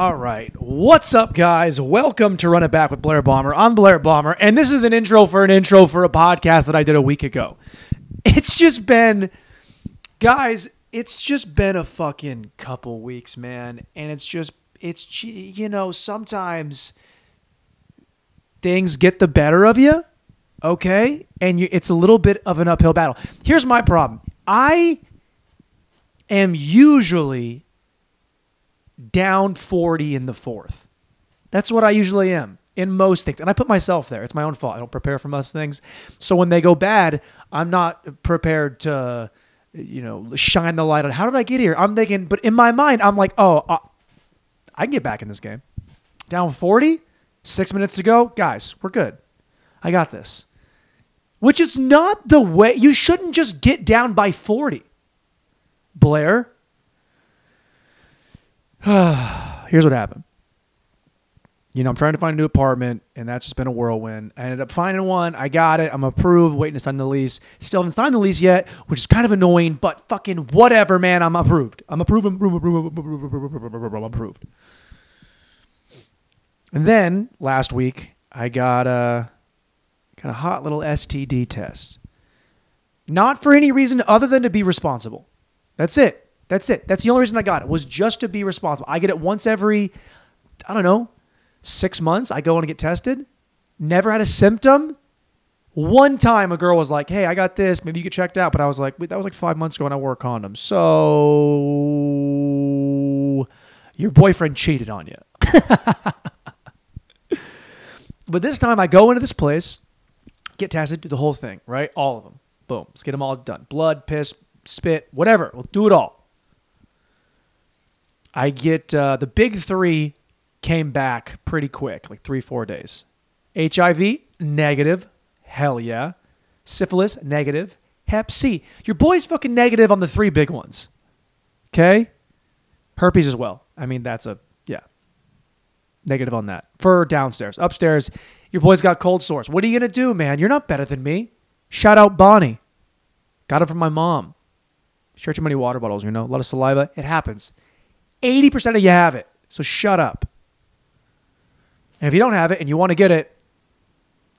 All right. What's up, guys? Welcome to Run It Back with Blair Bomber. I'm Blair Bomber, and this is an intro for an intro for a podcast that I did a week ago. It's just been, guys, it's just been a fucking couple weeks, man. And it's just, it's, you know, sometimes things get the better of you, okay? And you, it's a little bit of an uphill battle. Here's my problem I am usually down 40 in the fourth. That's what I usually am in most things. And I put myself there. It's my own fault. I don't prepare for most things. So when they go bad, I'm not prepared to, you know, shine the light on how did I get here? I'm thinking, but in my mind, I'm like, oh, uh, I can get back in this game. Down 40, six minutes to go. Guys, we're good. I got this. Which is not the way. You shouldn't just get down by 40. Blair, here's what happened. You know, I'm trying to find a new apartment, and that's just been a whirlwind. I ended up finding one. I got it. I'm approved, waiting to sign the lease. Still haven't signed the lease yet, which is kind of annoying, but fucking whatever, man. I'm approved. I'm approved. I'm approved. I'm approved. And then last week, I got a got a hot little STD test. Not for any reason other than to be responsible. That's it. That's it. That's the only reason I got it was just to be responsible. I get it once every, I don't know, six months. I go and get tested. Never had a symptom. One time a girl was like, "Hey, I got this. Maybe you get checked out." But I was like, "Wait, that was like five months ago, and I wore a condom." So your boyfriend cheated on you. but this time I go into this place, get tested, do the whole thing, right? All of them. Boom. Let's get them all done. Blood, piss, spit, whatever. We'll do it all. I get uh, the big three came back pretty quick, like three, four days. HIV, negative. Hell yeah. Syphilis, negative. Hep C. Your boy's fucking negative on the three big ones. Okay? Herpes as well. I mean, that's a, yeah. Negative on that. For downstairs. Upstairs, your boy's got cold sores. What are you going to do, man? You're not better than me. Shout out Bonnie. Got it from my mom. Share too many water bottles, you know, a lot of saliva. It happens. 80% of you have it. So shut up. And if you don't have it and you want to get it,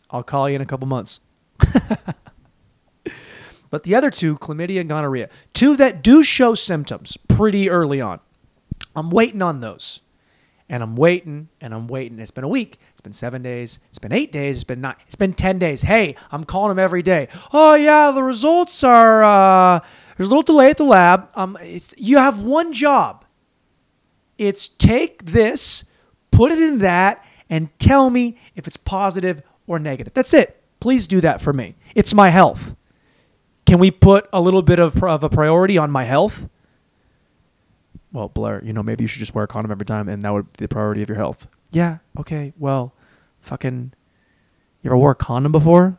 I'll call you in a couple months. but the other two, chlamydia and gonorrhea, two that do show symptoms pretty early on. I'm waiting on those. And I'm waiting and I'm waiting. It's been a week. It's been seven days. It's been eight days. It's been nine. It's been 10 days. Hey, I'm calling them every day. Oh, yeah, the results are, uh, there's a little delay at the lab. Um, it's, you have one job it's take this, put it in that, and tell me if it's positive or negative. That's it. Please do that for me. It's my health. Can we put a little bit of, of a priority on my health? Well, Blair, you know, maybe you should just wear a condom every time and that would be the priority of your health. Yeah, okay, well, fucking, you ever wore a condom before?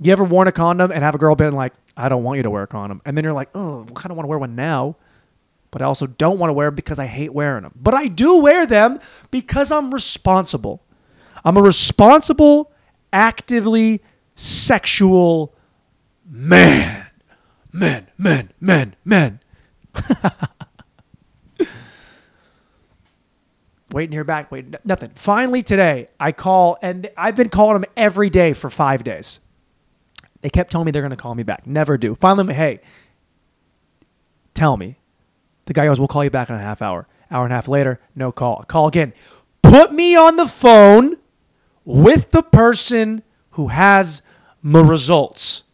You ever worn a condom and have a girl been like, I don't want you to wear a condom? And then you're like, oh, I kind of want to wear one now but I also don't want to wear them because I hate wearing them. But I do wear them because I'm responsible. I'm a responsible, actively sexual man. Men, men, men, men. Waiting here back, wait, nothing. Finally today, I call, and I've been calling them every day for five days. They kept telling me they're going to call me back. Never do. Finally, hey, tell me. The guy goes, We'll call you back in a half hour. Hour and a half later, no call. Call again. Put me on the phone with the person who has my results.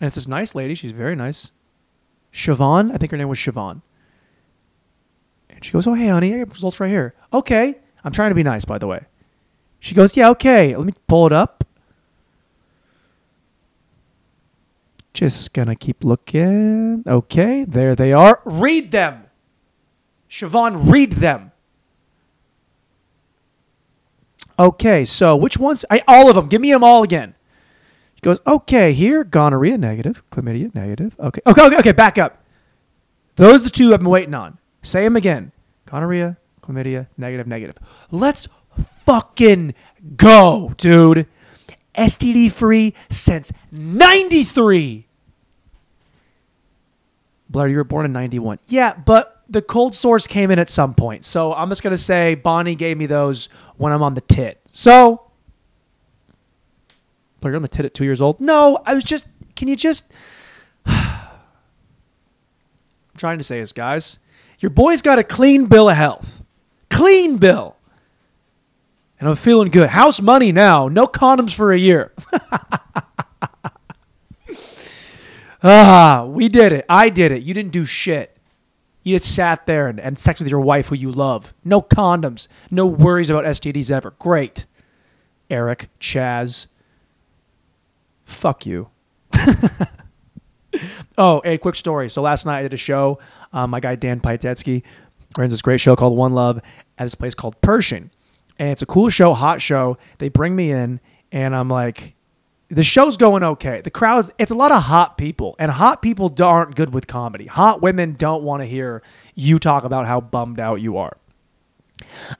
And it's this nice lady. She's very nice. Siobhan, I think her name was Siobhan. And she goes, Oh, hey, honey, I have results right here. Okay. I'm trying to be nice, by the way. She goes, Yeah, okay. Let me pull it up. Just gonna keep looking. Okay, there they are. Read them. Siobhan, read them. Okay, so which ones? I, all of them. Give me them all again. He goes, okay, here, gonorrhea negative, chlamydia negative. Okay, okay, okay, okay, back up. Those are the two I've been waiting on. Say them again. Gonorrhea, chlamydia, negative, negative. Let's fucking go, dude. STD free since 93. Blair, you were born in 91. Yeah, but the cold sores came in at some point. So I'm just gonna say Bonnie gave me those when I'm on the tit. So but you're on the tit at two years old? No, I was just can you just I'm trying to say is guys, your boy's got a clean bill of health. Clean bill. And I'm feeling good. House money now. No condoms for a year. ah, we did it. I did it. You didn't do shit. You just sat there and, and sex with your wife who you love. No condoms. No worries about STDs ever. Great. Eric, Chaz. Fuck you. oh, a quick story. So last night I did a show. Um, my guy Dan Pytetsky runs this great show called One Love at this place called Pershing. And it's a cool show, hot show. They bring me in, and I'm like, the show's going okay. The crowd's it's a lot of hot people, and hot people aren't good with comedy. Hot women don't want to hear you talk about how bummed out you are.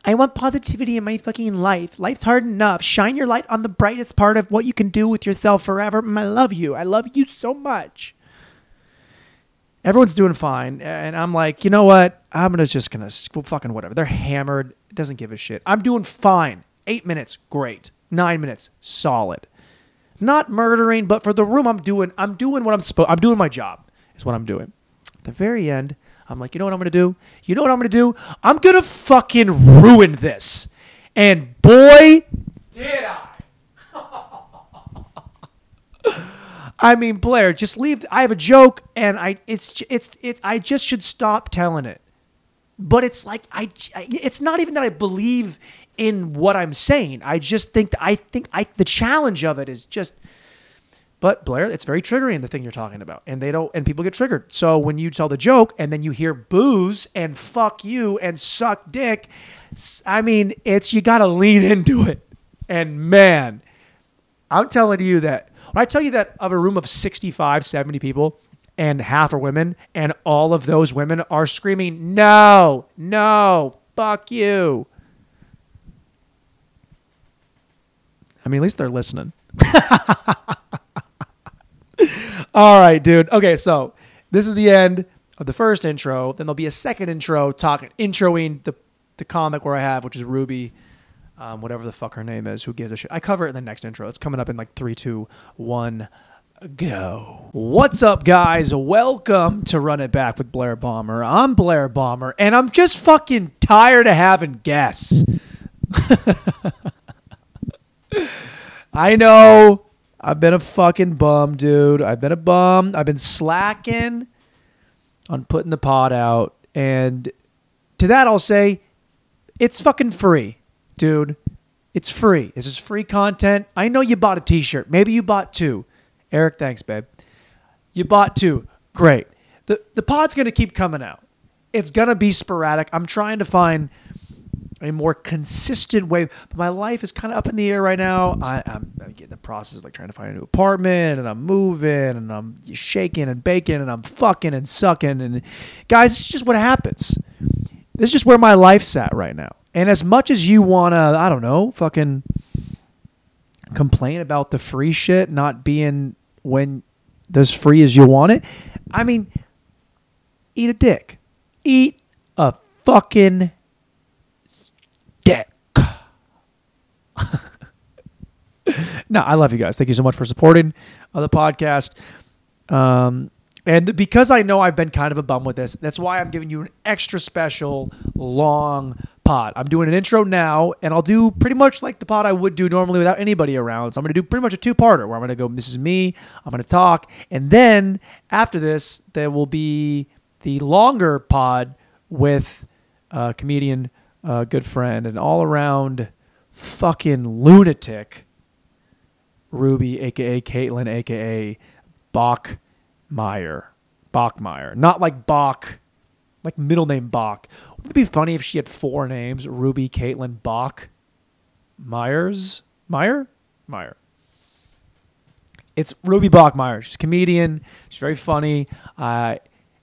I want positivity in my fucking life. Life's hard enough. Shine your light on the brightest part of what you can do with yourself forever. I love you. I love you so much. Everyone's doing fine, and I'm like, you know what? I'm gonna just gonna well, fucking whatever. They're hammered. Doesn't give a shit. I'm doing fine. Eight minutes, great. Nine minutes, solid not murdering, but for the room, I'm doing I'm doing what I'm supposed. I'm doing my job. Is what I'm doing. At the very end, I'm like, you know what I'm gonna do? You know what I'm gonna do? I'm gonna fucking ruin this. And boy, did I. I mean, Blair, just leave. I have a joke, and I it's it's it. I just should stop telling it. But it's like I. It's not even that I believe in what I'm saying. I just think I think I the challenge of it is just but Blair, it's very triggering the thing you're talking about. And they don't and people get triggered. So when you tell the joke and then you hear booze and fuck you and suck dick, I mean, it's you got to lean into it. And man, I'm telling you that when I tell you that of a room of 65, 70 people and half are women and all of those women are screaming, "No, no, fuck you." I mean, at least they're listening. All right, dude. Okay, so this is the end of the first intro. Then there'll be a second intro talking, introing the the comic where I have, which is Ruby, um, whatever the fuck her name is. Who gives a shit? I cover it in the next intro. It's coming up in like three, two, one. Go. What's up, guys? Welcome to Run It Back with Blair Bomber. I'm Blair Bomber, and I'm just fucking tired of having guests. I know. I've been a fucking bum, dude. I've been a bum. I've been slacking on putting the pod out. And to that, I'll say it's fucking free, dude. It's free. This is free content. I know you bought a t shirt. Maybe you bought two. Eric, thanks, babe. You bought two. Great. The, the pod's going to keep coming out. It's going to be sporadic. I'm trying to find a more consistent way. But my life is kind of up in the air right now. I, am getting the process of like trying to find a new apartment, and I'm moving, and I'm shaking and baking, and I'm fucking and sucking. And guys, it's just what happens. This is just where my life's at right now. And as much as you wanna, I don't know, fucking complain about the free shit not being when as free as you want it, I mean, eat a dick. Eat a fucking no, I love you guys. Thank you so much for supporting uh, the podcast. Um, and because I know I've been kind of a bum with this, that's why I'm giving you an extra special long pod. I'm doing an intro now, and I'll do pretty much like the pod I would do normally without anybody around. So I'm going to do pretty much a two parter where I'm going to go, This is me, I'm going to talk. And then after this, there will be the longer pod with a comedian, a good friend, and all around fucking lunatic Ruby, aka Caitlin, aka Bachmeyer. Bachmeyer. Not like Bach, like middle name Bach. Wouldn't it be funny if she had four names? Ruby, Caitlin, Bach, Myers? Meyer? Meyer. It's Ruby Bachmeyer. She's a comedian. She's very funny. Uh,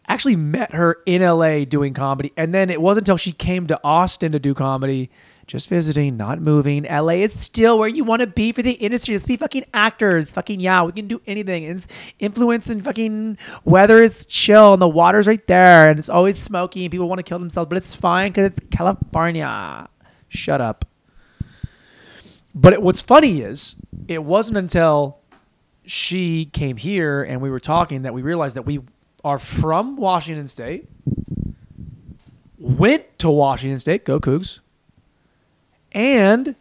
Actually met her in LA doing comedy, and then it wasn't until she came to Austin to do comedy, just visiting, not moving. LA is still where you want to be for the industry. Just be fucking actors. Fucking yeah, we can do anything. And influence and fucking weather is chill, and the water's right there, and it's always smoky, and people want to kill themselves, but it's fine because it's California. Shut up. But it, what's funny is it wasn't until she came here and we were talking that we realized that we are from Washington State, went to Washington State, go Cougs, and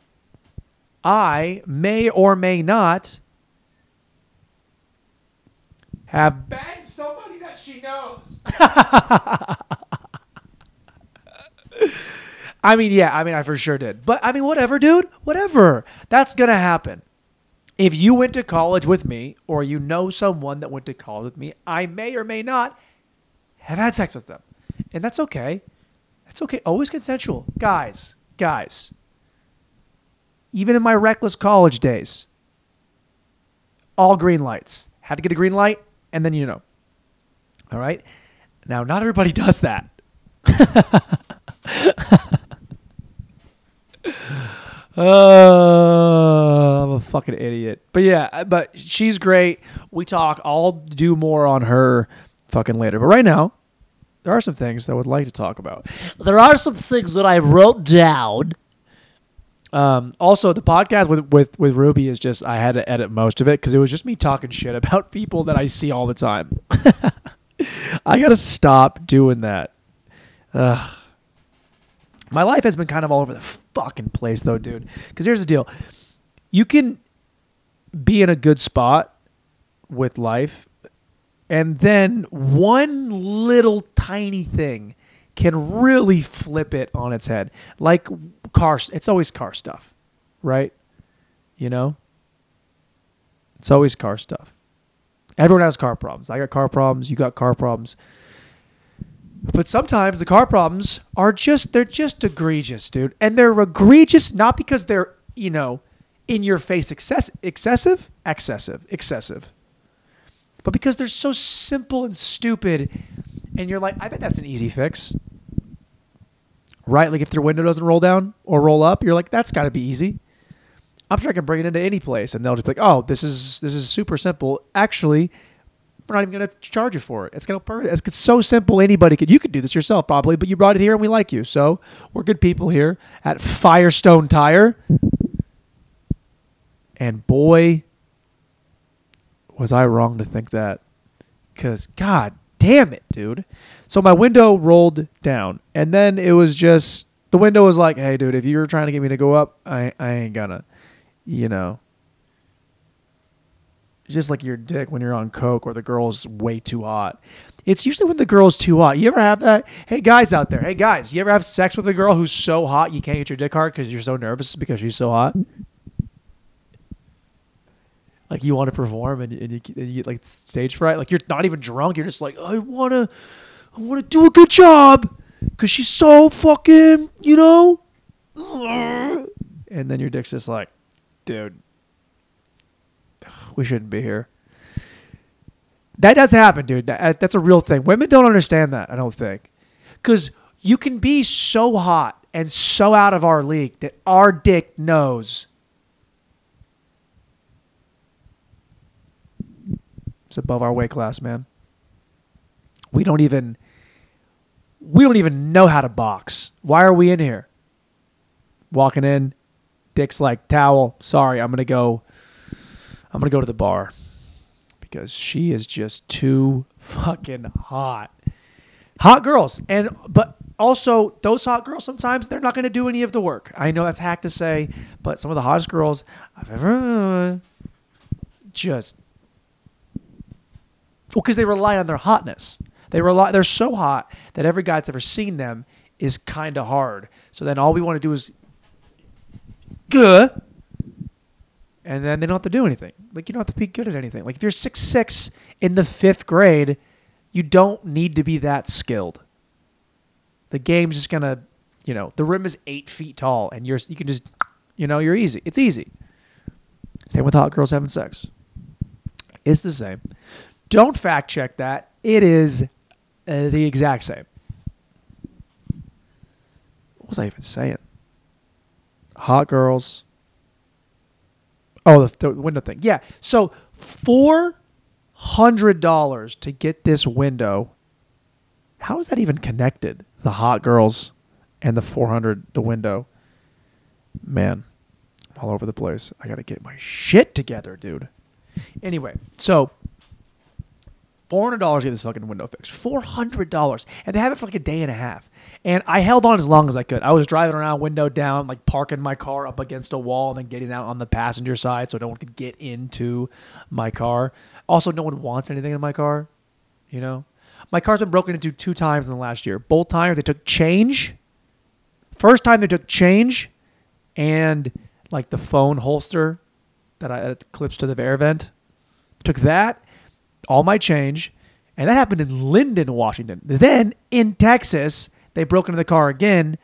I may or may not have banged somebody that she knows. I mean, yeah, I mean, I for sure did. But I mean, whatever, dude, whatever. That's going to happen. If you went to college with me or you know someone that went to college with me, I may or may not have had sex with them. And that's okay. That's okay. Always consensual. Guys, guys, even in my reckless college days, all green lights. Had to get a green light, and then you know. All right? Now, not everybody does that. Oh, I'm a fucking idiot. But yeah, uh, but she's great. We talk. I'll do more on her fucking later. But right now, there are some things that I would like to talk about. There are some things that I wrote down. Um, also, the podcast with, with, with Ruby is just, I had to edit most of it because it was just me talking shit about people that I see all the time. I got to stop doing that. Ugh. My life has been kind of all over the fucking place, though, dude. Because here's the deal you can be in a good spot with life, and then one little tiny thing can really flip it on its head. Like cars, it's always car stuff, right? You know? It's always car stuff. Everyone has car problems. I got car problems. You got car problems. But sometimes the car problems are just they're just egregious, dude. And they're egregious not because they're, you know, in your face excess, excessive, excessive, excessive. But because they're so simple and stupid and you're like, I bet that's an easy fix. Right? Like if their window doesn't roll down or roll up, you're like, that's got to be easy. I'm sure I can bring it into any place and they'll just be like, "Oh, this is this is super simple." Actually, we're not even going to charge you for it. It's going to it's so simple. Anybody could you could do this yourself probably, but you brought it here and we like you, so we're good people here at Firestone Tire. And boy, was I wrong to think that, because God damn it, dude. So my window rolled down, and then it was just the window was like, "Hey, dude, if you're trying to get me to go up, I I ain't gonna, you know." just like your dick when you're on coke or the girl's way too hot. It's usually when the girl's too hot. You ever have that? Hey guys out there, hey guys, you ever have sex with a girl who's so hot you can't get your dick hard because you're so nervous because she's so hot? Like you want to perform and, and, you, and you get like stage fright. Like you're not even drunk. You're just like I wanna, I wanna do a good job because she's so fucking, you know. And then your dick's just like, dude, we shouldn't be here. That does happen, dude. That, that's a real thing. Women don't understand that, I don't think. Because you can be so hot and so out of our league that our dick knows it's above our weight class, man. We don't even we don't even know how to box. Why are we in here? Walking in, dick's like towel. Sorry, I'm gonna go I'm gonna go to the bar because she is just too fucking hot. Hot girls, and but also those hot girls sometimes they're not gonna do any of the work. I know that's hack to say, but some of the hottest girls I've ever just well because they rely on their hotness. They rely they're so hot that every guy that's ever seen them is kind of hard. So then all we want to do is good and then they don't have to do anything. Like you don't have to be good at anything. Like if you're six six in the fifth grade, you don't need to be that skilled. The game's just gonna, you know, the rim is eight feet tall, and you're you can just, you know, you're easy. It's easy. Same with hot girls having sex. It's the same. Don't fact check that. It is Uh, the exact same. What was I even saying? Hot girls. Oh, the, the window thing. Yeah. So four hundred dollars to get this window. How is that even connected? The hot girls and the four hundred the window. Man, all over the place. I gotta get my shit together, dude. Anyway, so four hundred dollars to get this fucking window fixed. Four hundred dollars, and they have it for like a day and a half. And I held on as long as I could. I was driving around, window down, like parking my car up against a wall, and then getting out on the passenger side so no one could get into my car. Also, no one wants anything in my car. You know, my car's been broken into two times in the last year. Both times they took change. First time they took change, and like the phone holster that I that clips to the air vent. Took that, all my change, and that happened in Lynden, Washington. Then in Texas, they broke into the car again,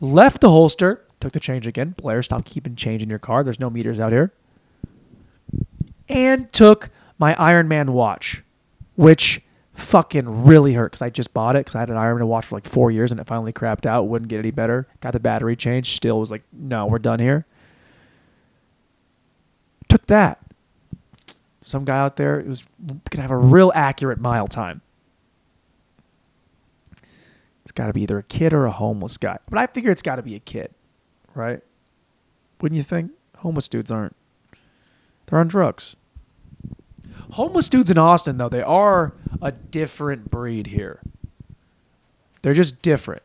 left the holster, took the change again. Blair, stop keeping change in your car. There's no meters out here. And took my Iron Man watch, which fucking really hurt because I just bought it because I had an Iron Man watch for like four years and it finally crapped out. Wouldn't get any better. Got the battery changed. Still was like, no, we're done here. Took that. Some guy out there who's gonna have a real accurate mile time. It's got to be either a kid or a homeless guy. But I figure it's got to be a kid, right? Wouldn't you think? Homeless dudes aren't. They're on drugs. Homeless dudes in Austin, though, they are a different breed here. They're just different.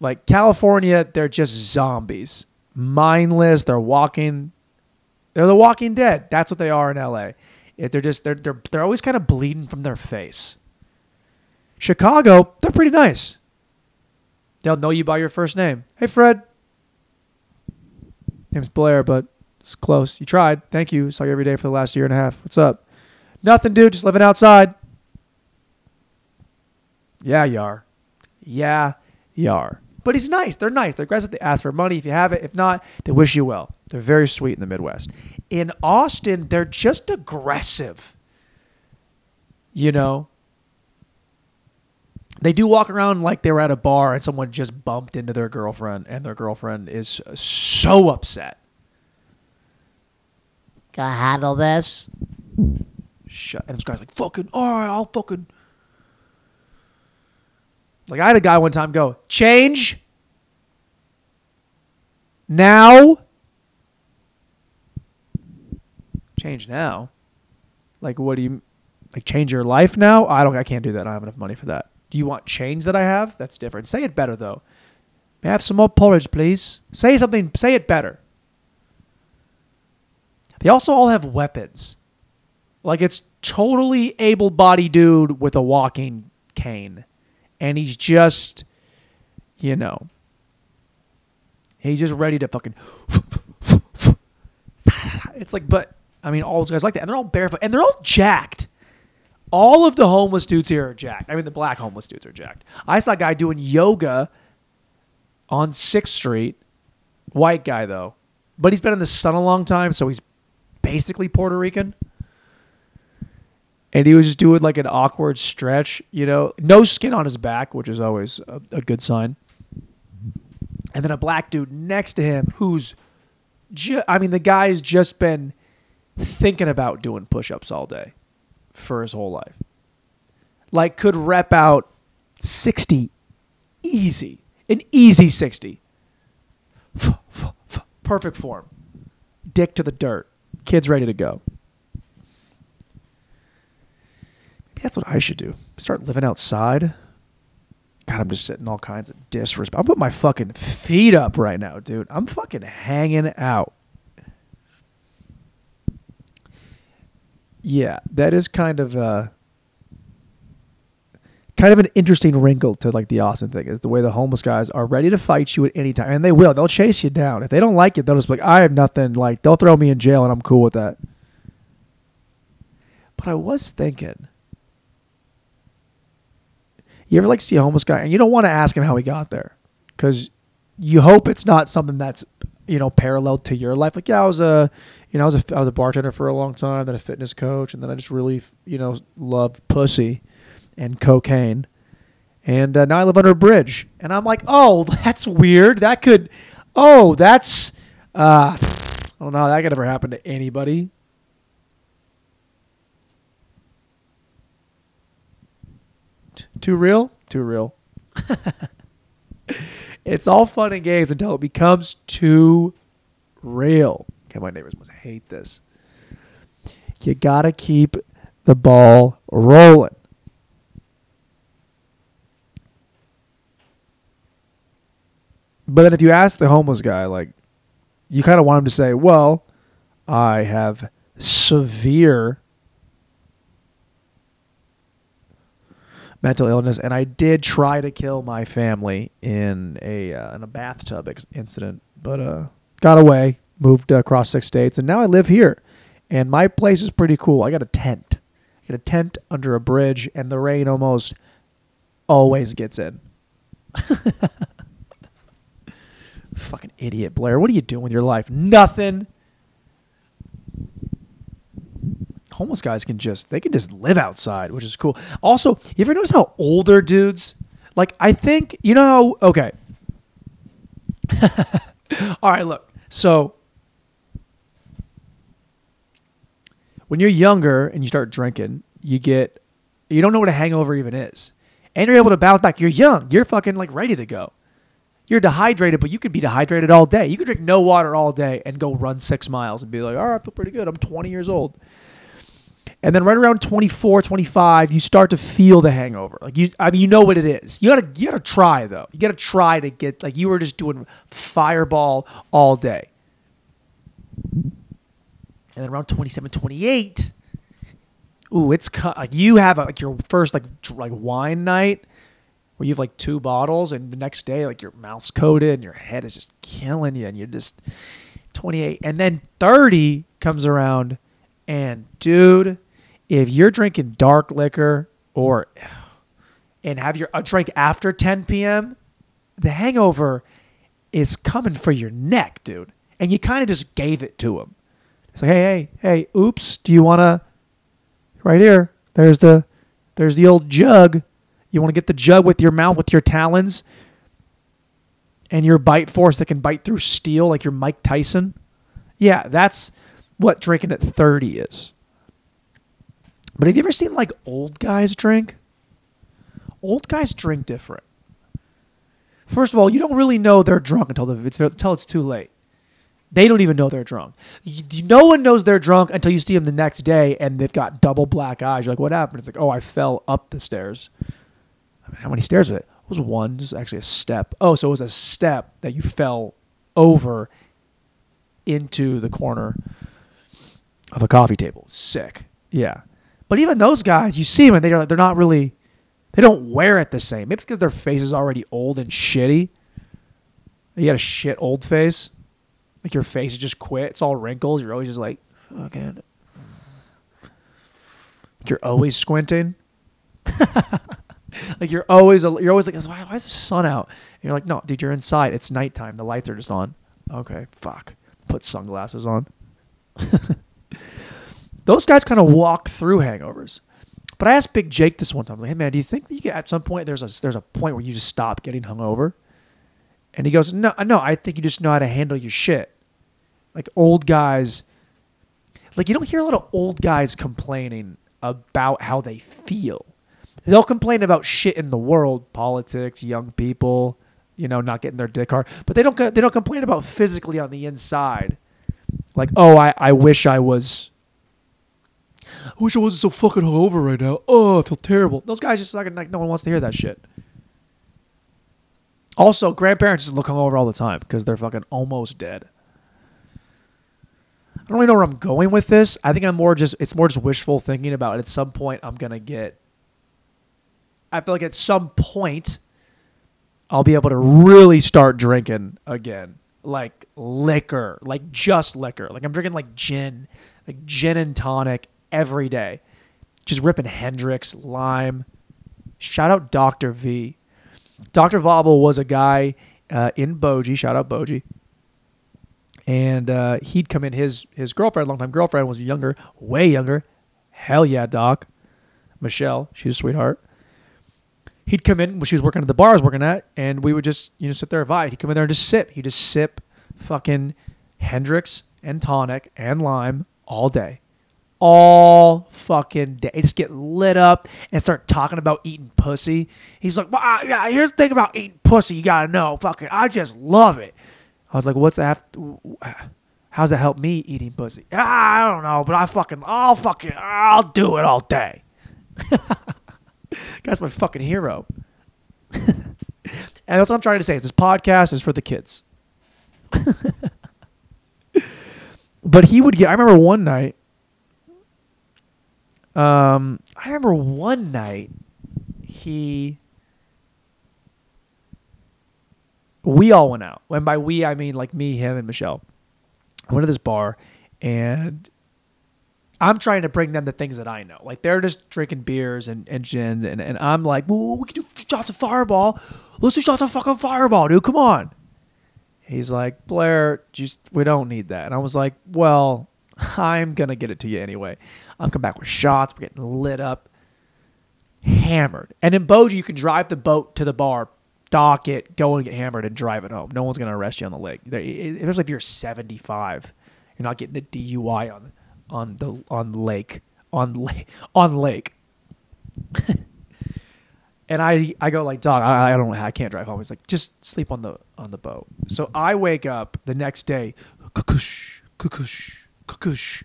Like California, they're just zombies. Mindless. They're walking. They're the walking dead. That's what they are in LA. They're just they're they're they're always kind of bleeding from their face. Chicago, they're pretty nice. They'll know you by your first name. Hey Fred. Name's Blair, but it's close. You tried. Thank you. Saw you every day for the last year and a half. What's up? Nothing, dude. Just living outside. Yeah, you are. Yeah, you are. But he's nice. They're nice. They're aggressive. They ask for money if you have it. If not, they wish you well. They're very sweet in the Midwest. In Austin, they're just aggressive. You know? They do walk around like they were at a bar and someone just bumped into their girlfriend, and their girlfriend is so upset. Can I handle this? Shut. And this guy's like, fucking, all right, I'll fucking. Like, I had a guy one time go, change now. Change now? Like, what do you, like, change your life now? I don't, I can't do that. I don't have enough money for that. Do you want change that I have? That's different. Say it better, though. May I have some more porridge, please? Say something, say it better. They also all have weapons. Like it's totally able-bodied dude with a walking cane, and he's just, you know, he's just ready to fucking. It's like, but I mean, all those guys like that, and they're all barefoot, and they're all jacked. All of the homeless dudes here are jacked. I mean, the black homeless dudes are jacked. I saw a guy doing yoga on Sixth Street, white guy though, but he's been in the sun a long time, so he's basically Puerto Rican. And he was just doing like an awkward stretch, you know, no skin on his back, which is always a, a good sign. And then a black dude next to him who's, ju- I mean, the guy has just been thinking about doing push ups all day for his whole life. Like, could rep out 60 easy, an easy 60. Perfect form. Dick to the dirt. Kid's ready to go. Maybe that's what I should do. Start living outside. God, I'm just sitting all kinds of disrespect. I'm putting my fucking feet up right now, dude. I'm fucking hanging out. Yeah, that is kind of uh kind of an interesting wrinkle to like the Austin thing is the way the homeless guys are ready to fight you at any time, and they will. They'll chase you down if they don't like it. They'll just be like, I have nothing. Like they'll throw me in jail, and I'm cool with that. But I was thinking, you ever like see a homeless guy, and you don't want to ask him how he got there, because you hope it's not something that's you know parallel to your life. Like yeah, I was a you know I was a I was a bartender for a long time, then a fitness coach, and then I just really you know love pussy and cocaine. And uh, now I live under a bridge. And I'm like, oh, that's weird. That could, oh, that's, uh, I don't know. That could ever happen to anybody. Too real? Too real. it's all fun and games until it becomes too real. Okay, my neighbors must hate this. You gotta keep the ball rolling. But then if you ask the homeless guy, like, you kind of want him to say, well, I have severe mental illness, and I did try to kill my family in a uh, in a bathtub ex- incident, but uh, got away, moved uh, across six states, and now I live here. And my place is pretty cool. I got a tent. I got a tent under a bridge, and the rain almost always gets in. Fucking idiot, Blair. What are you doing with your life? Nothing. Homeless guys can just they can just live outside, which is cool. Also, you ever notice how older dudes like I think you know okay. All right, look. So when you're younger and you start drinking, you get you don't know what a hangover even is. And you're able to bounce back. You're young. You're fucking like ready to go. You're dehydrated, but you could be dehydrated all day. You could drink no water all day and go run six miles and be like, all right, I feel pretty good. I'm 20 years old. And then right around 24, 25, you start to feel the hangover. Like you, I mean, you know what it is. You gotta, you gotta try though. You gotta try to get like you were just doing fireball all day. And then around 27, 28, ooh, it's. Like you have a, like your first like like wine night where you have like two bottles, and the next day like your mouth's coated and your head is just killing you, and you're just 28, and then 30 comes around, and dude, if you're drinking dark liquor or and have your a drink after 10 p.m., the hangover is coming for your neck, dude, and you kind of just gave it to him. It's like, hey, hey, hey, oops, do you want to? Right here, there's the, there's the old jug. You want to get the jug with your mouth, with your talons, and your bite force that can bite through steel, like your Mike Tyson. Yeah, that's what drinking at 30 is. But have you ever seen like old guys drink? Old guys drink different. First of all, you don't really know they're drunk until it's until it's too late. They don't even know they're drunk. You, no one knows they're drunk until you see them the next day and they've got double black eyes. You're like, what happened? It's like, oh, I fell up the stairs. How many stairs was it? It was one. Just actually a step. Oh, so it was a step that you fell over into the corner of a coffee table. Sick. Yeah. But even those guys, you see them and they're they're not really they don't wear it the same. Maybe it's because their face is already old and shitty. You got a shit old face. Like your face is just quit. It's all wrinkles. You're always just like, fucking. You're always squinting. like you're always you're always like, why, why is the sun out? And you're like, no, dude, you're inside. It's nighttime. The lights are just on. Okay, fuck. Put sunglasses on. Those guys kind of walk through hangovers. But I asked Big Jake this one time. Like, hey man, do you think that you get at some point there's a there's a point where you just stop getting hungover? And he goes, no, no, I think you just know how to handle your shit. Like old guys, like you don't hear a lot of old guys complaining about how they feel. They'll complain about shit in the world, politics, young people, you know, not getting their dick hard, but they don't they don't complain about physically on the inside. Like, oh, I, I wish I was. I wish I wasn't so fucking hungover right now. Oh, I feel terrible. Those guys just like, like no one wants to hear that shit. Also, grandparents just look hungover all the time because they're fucking almost dead. I don't really know where I'm going with this. I think I'm more just it's more just wishful thinking about it. at some point I'm gonna get I feel like at some point I'll be able to really start drinking again. Like liquor. Like just liquor. Like I'm drinking like gin. Like gin and tonic every day. Just ripping Hendrick's, lime. Shout out Dr. V. Dr. Vobble was a guy uh, in Boji. Shout out Boji and uh, he'd come in. His his girlfriend, longtime girlfriend, was younger, way younger. Hell yeah, Doc. Michelle, she's a sweetheart. he'd come in when she was working at the bar I was working at, and we would just you know sit there and vibe. He'd come in there and just sip. He'd just sip fucking Hendrick's and tonic and lime all day. All fucking day. Just get lit up and start talking about eating pussy. He's like, well, yeah, here's the thing about eating pussy. You gotta know, fucking, I just love it. I was like, what's that? How's that help me eating pussy? Ah, I don't know, but I fucking, I'll fucking, I'll do it all day. Guy's my fucking hero. and that's what I'm trying to say. Is this podcast is for the kids. but he would get. I remember one night. Um, I remember one night he. We all went out. And by we I mean like me, him, and Michelle. I went to this bar, and I'm trying to bring them the things that I know. Like they're just drinking beers and, and gins, and, and I'm like, we can do shots of Fireball. Let's do shots of fucking Fireball, dude. Come on. He's like, Blair, just we don't need that. And I was like, Well, I'm gonna get it to you anyway. I'm coming back with shots. We're getting lit up, hammered. And in Boji, you can drive the boat to the bar, dock it, go and get hammered, and drive it home. No one's gonna arrest you on the lake. Especially if you're 75, you're not getting a DUI on on the on lake on lake on lake. and I I go like, dog, I, I don't I can't drive home. He's like, just sleep on the on the boat. So I wake up the next day, kukush, kukush, kukush,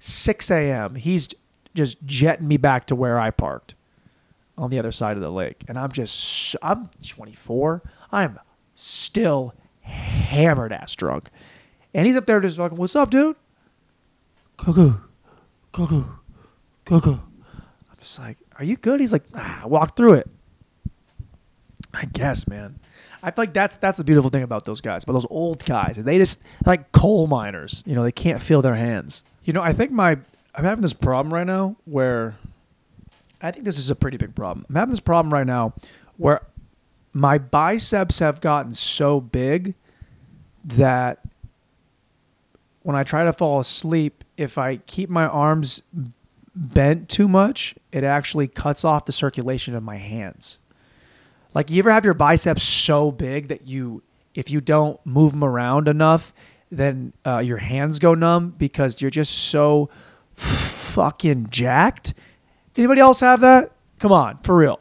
six a.m. He's just jetting me back to where I parked on the other side of the lake, and I'm just I'm 24. I'm still hammered ass drunk, and he's up there just fucking, what's up, dude? Cuckoo, cuckoo, cuckoo. I'm just like, are you good? He's like, ah, walk through it. I guess, man. I feel like that's that's the beautiful thing about those guys, but those old guys, they just like coal miners. You know, they can't feel their hands. You know, I think my I'm having this problem right now where I think this is a pretty big problem. I'm having this problem right now where my biceps have gotten so big that when I try to fall asleep, if I keep my arms bent too much, it actually cuts off the circulation of my hands. Like you ever have your biceps so big that you, if you don't move them around enough, then uh, your hands go numb because you're just so fucking jacked. Anybody else have that? Come on, for real.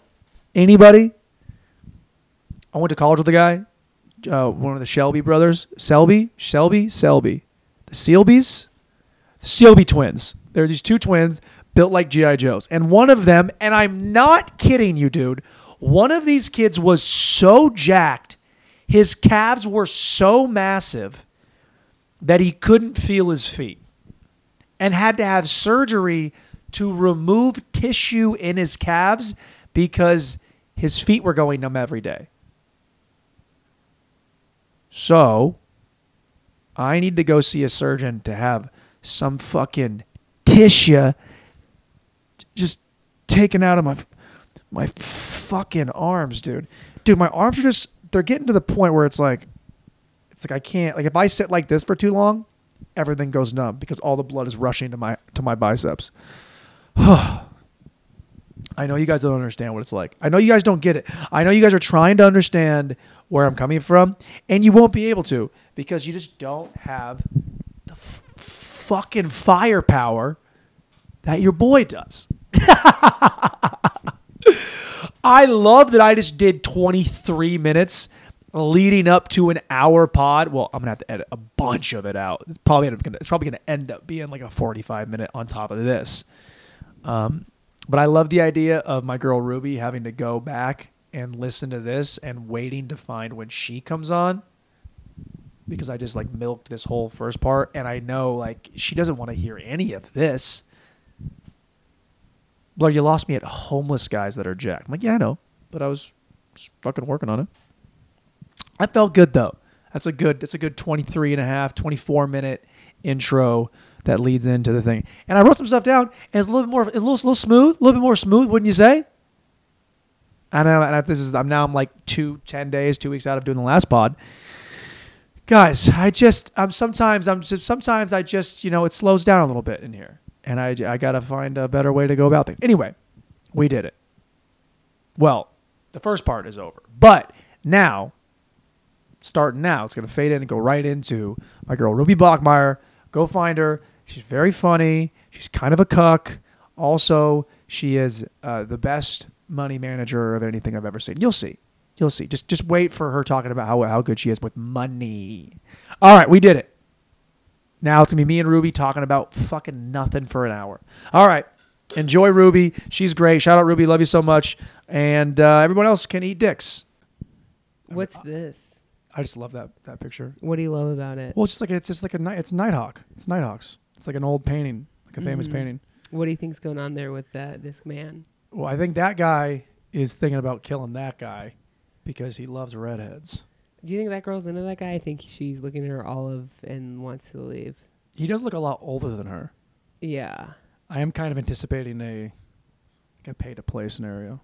Anybody? I went to college with a guy, uh, one of the Shelby brothers. Selby, Shelby, Selby, the Sealbys, Sealby twins. There are these two twins built like GI Joes, and one of them, and I'm not kidding you, dude. One of these kids was so jacked, his calves were so massive that he couldn't feel his feet, and had to have surgery to remove tissue in his calves because his feet were going numb every day. So, I need to go see a surgeon to have some fucking tissue just taken out of my my fucking arms, dude. Dude, my arms are just they're getting to the point where it's like it's like I can't like if I sit like this for too long, everything goes numb because all the blood is rushing to my to my biceps. I know you guys don't understand what it's like. I know you guys don't get it. I know you guys are trying to understand where I'm coming from, and you won't be able to because you just don't have the f- fucking firepower that your boy does. I love that I just did 23 minutes leading up to an hour pod. Well, I'm gonna have to edit a bunch of it out. It's probably gonna, it's probably gonna end up being like a 45 minute on top of this. Um, but I love the idea of my girl Ruby having to go back and listen to this and waiting to find when she comes on because I just like milked this whole first part and I know like she doesn't want to hear any of this. Blair, you lost me at homeless guys that are jacked. I'm like, yeah, I know, but I was fucking working on it. I felt good though. That's a good that's a good 23 and a half, 24 minute intro that leads into the thing. And I wrote some stuff down and it's a little bit more a little, little smooth, a little bit more smooth, wouldn't you say? I know and this is I'm now I'm like two, ten days, 2 weeks out of doing the last pod. Guys, I just I'm sometimes I'm just sometimes I just, you know, it slows down a little bit in here. And I I got to find a better way to go about things. Anyway, we did it. Well, The first part is over. But now, starting now, it's going to fade in and go right into my girl, Ruby Bachmeyer. Go find her. She's very funny. She's kind of a cuck. Also, she is uh, the best money manager of anything I've ever seen. You'll see. You'll see. Just just wait for her talking about how how good she is with money. All right, we did it. Now it's gonna be me and Ruby talking about fucking nothing for an hour. All right. Enjoy Ruby. She's great. Shout out Ruby. Love you so much. And uh, everyone else can eat dicks. What's this? I just love that that picture. What do you love about it? Well, it's just like it's just like a night. It's Nighthawk. It's Nighthawks. It's like an old painting, like a famous Mhm. painting. What do you think's going on there with that this man? Well, I think that guy is thinking about killing that guy because he loves redheads. Do you think that girl's into that guy? I think she's looking at her olive and wants to leave. He does look a lot older than her. Yeah. I am kind of anticipating a like a pay to play scenario.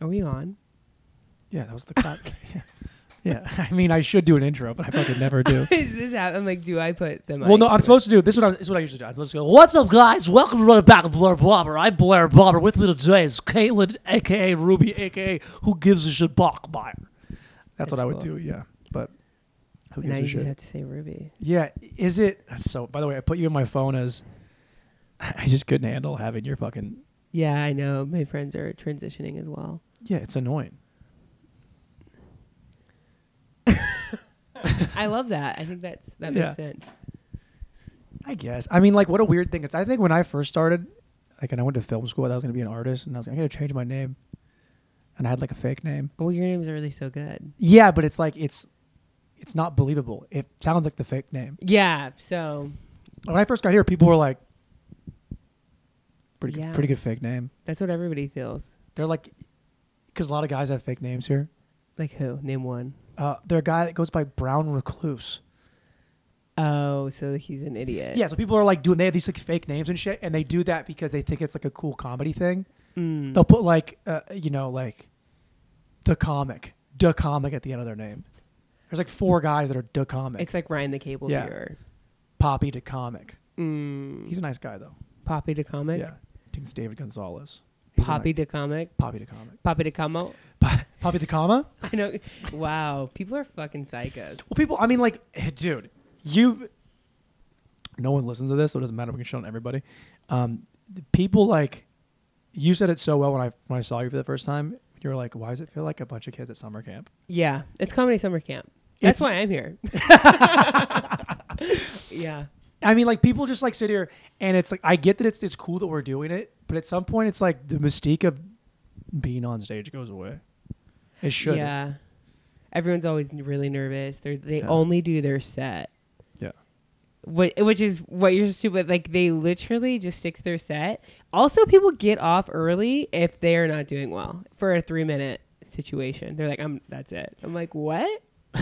Are we on? Yeah, that was the cut. yeah. Yeah, I mean, I should do an intro, but I fucking never do. Is this how I'm like, do I put them? well, no, I'm supposed to do this. Is what I, this is what I usually do. I'm supposed to go. What's up, guys? Welcome to Running Back with Blair Blobber. I'm Blair Blobber. With me today is Caitlin, aka Ruby, aka Who Gives a Shit Bachmeyer. That's, That's what I would do. Yeah, but who Now gives you a just shit? have to say Ruby. Yeah, is it so? By the way, I put you in my phone as I just couldn't handle having your fucking. Yeah, I know. My friends are transitioning as well. Yeah, it's annoying. I love that. I think that's that Yeah. makes sense. I guess. I mean, like, what a weird thing. It's. I think when I first started, like, and I went to film school, I was going to be an artist, and I was like, I got to change my name, and I had like a fake name. Well, your names are really so good. Yeah, but it's like it's, it's not believable. It sounds like the fake name. Yeah. So When I first got here, people were like, pretty, Yeah. pretty good fake name. that's what everybody feels. They're like, because a lot of guys have fake names here. Like who? Name one. Uh, they're a guy that goes by Brown Recluse. Oh, so he's an idiot. Yeah, so people are like doing. They have these like fake names and shit, and they do that because they think it's like a cool comedy thing. Mm. They'll put like, uh, you know, like the comic, the comic at the end of their name. There's like four guys that are the comic. It's like Ryan the Cable Yeah. Viewer. Poppy the comic. Mm. He's a nice guy though. Poppy the comic. Yeah, I think it's David Gonzalez. Poppy the comic. Poppy the comic. Poppy the Camo. Poppy the comma. I know. wow, people are fucking psychos. Well, people. I mean, like, dude, you. No one listens to this, so it doesn't matter. If we can show it to everybody. Um, people like, you said it so well when I when I saw you for the first time. You were like, "Why does it feel like a bunch of kids at summer camp?" Yeah, it's comedy summer camp. That's It's- why I'm here. yeah. I mean, like people just like sit here, and it's like I get that it's it's cool that we're doing it, but at some point, it's like the mystique of being on stage goes away. It should. Yeah. Everyone's always really nervous. They they Yeah. only do their set. Yeah. What, which is what you're stupid. Like they literally just stick to their set. Also, people get off early if they are not doing well for a three minute situation. They're like, "I'm that's it." I'm like, "What?"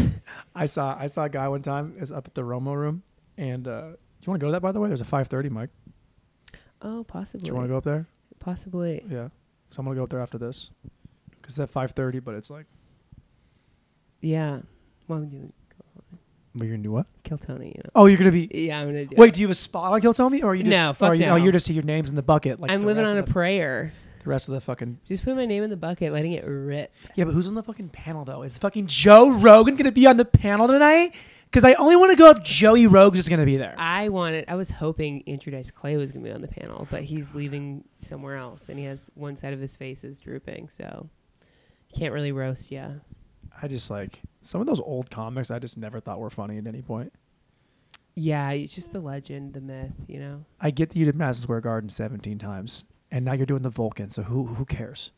I saw I saw a guy one time is up at the Romo room, and uh, you want to go to that? By the way, there's a 5:30 mic. Oh, possibly. Do you want to go up there? Possibly. Yeah. So I'm gonna go up there after this, because it's at 5:30, but it's like, Yeah. Well, I'm doing well, you're gonna do what? Kill Tony. You know. Oh, you're gonna be. Yeah, I'm gonna do. Wait, it. do you have a spot on Kill Tony, or are you just? No, fuck or you, oh, no. Oh, you're just your names in the bucket. Like I'm living on a the, prayer. the rest of the fucking. Just put my name in the bucket, letting it rip. Yeah, but who's on the fucking panel though? Is fucking Joe Rogan gonna be on the panel tonight? Because I only want to go if Joey Rogues is gonna be there. I wanted. I was hoping Andrew Dice Clay was gonna be on the panel, but he's leaving somewhere else, and he has one side of his face is drooping, so can't really roast. Yeah. I just like some of those old comics. I just never thought were funny at any point. Yeah, it's just the legend, the myth, you know. I get that you did Madison Square Garden 17 times, and now you're doing the Vulcan. So who who cares?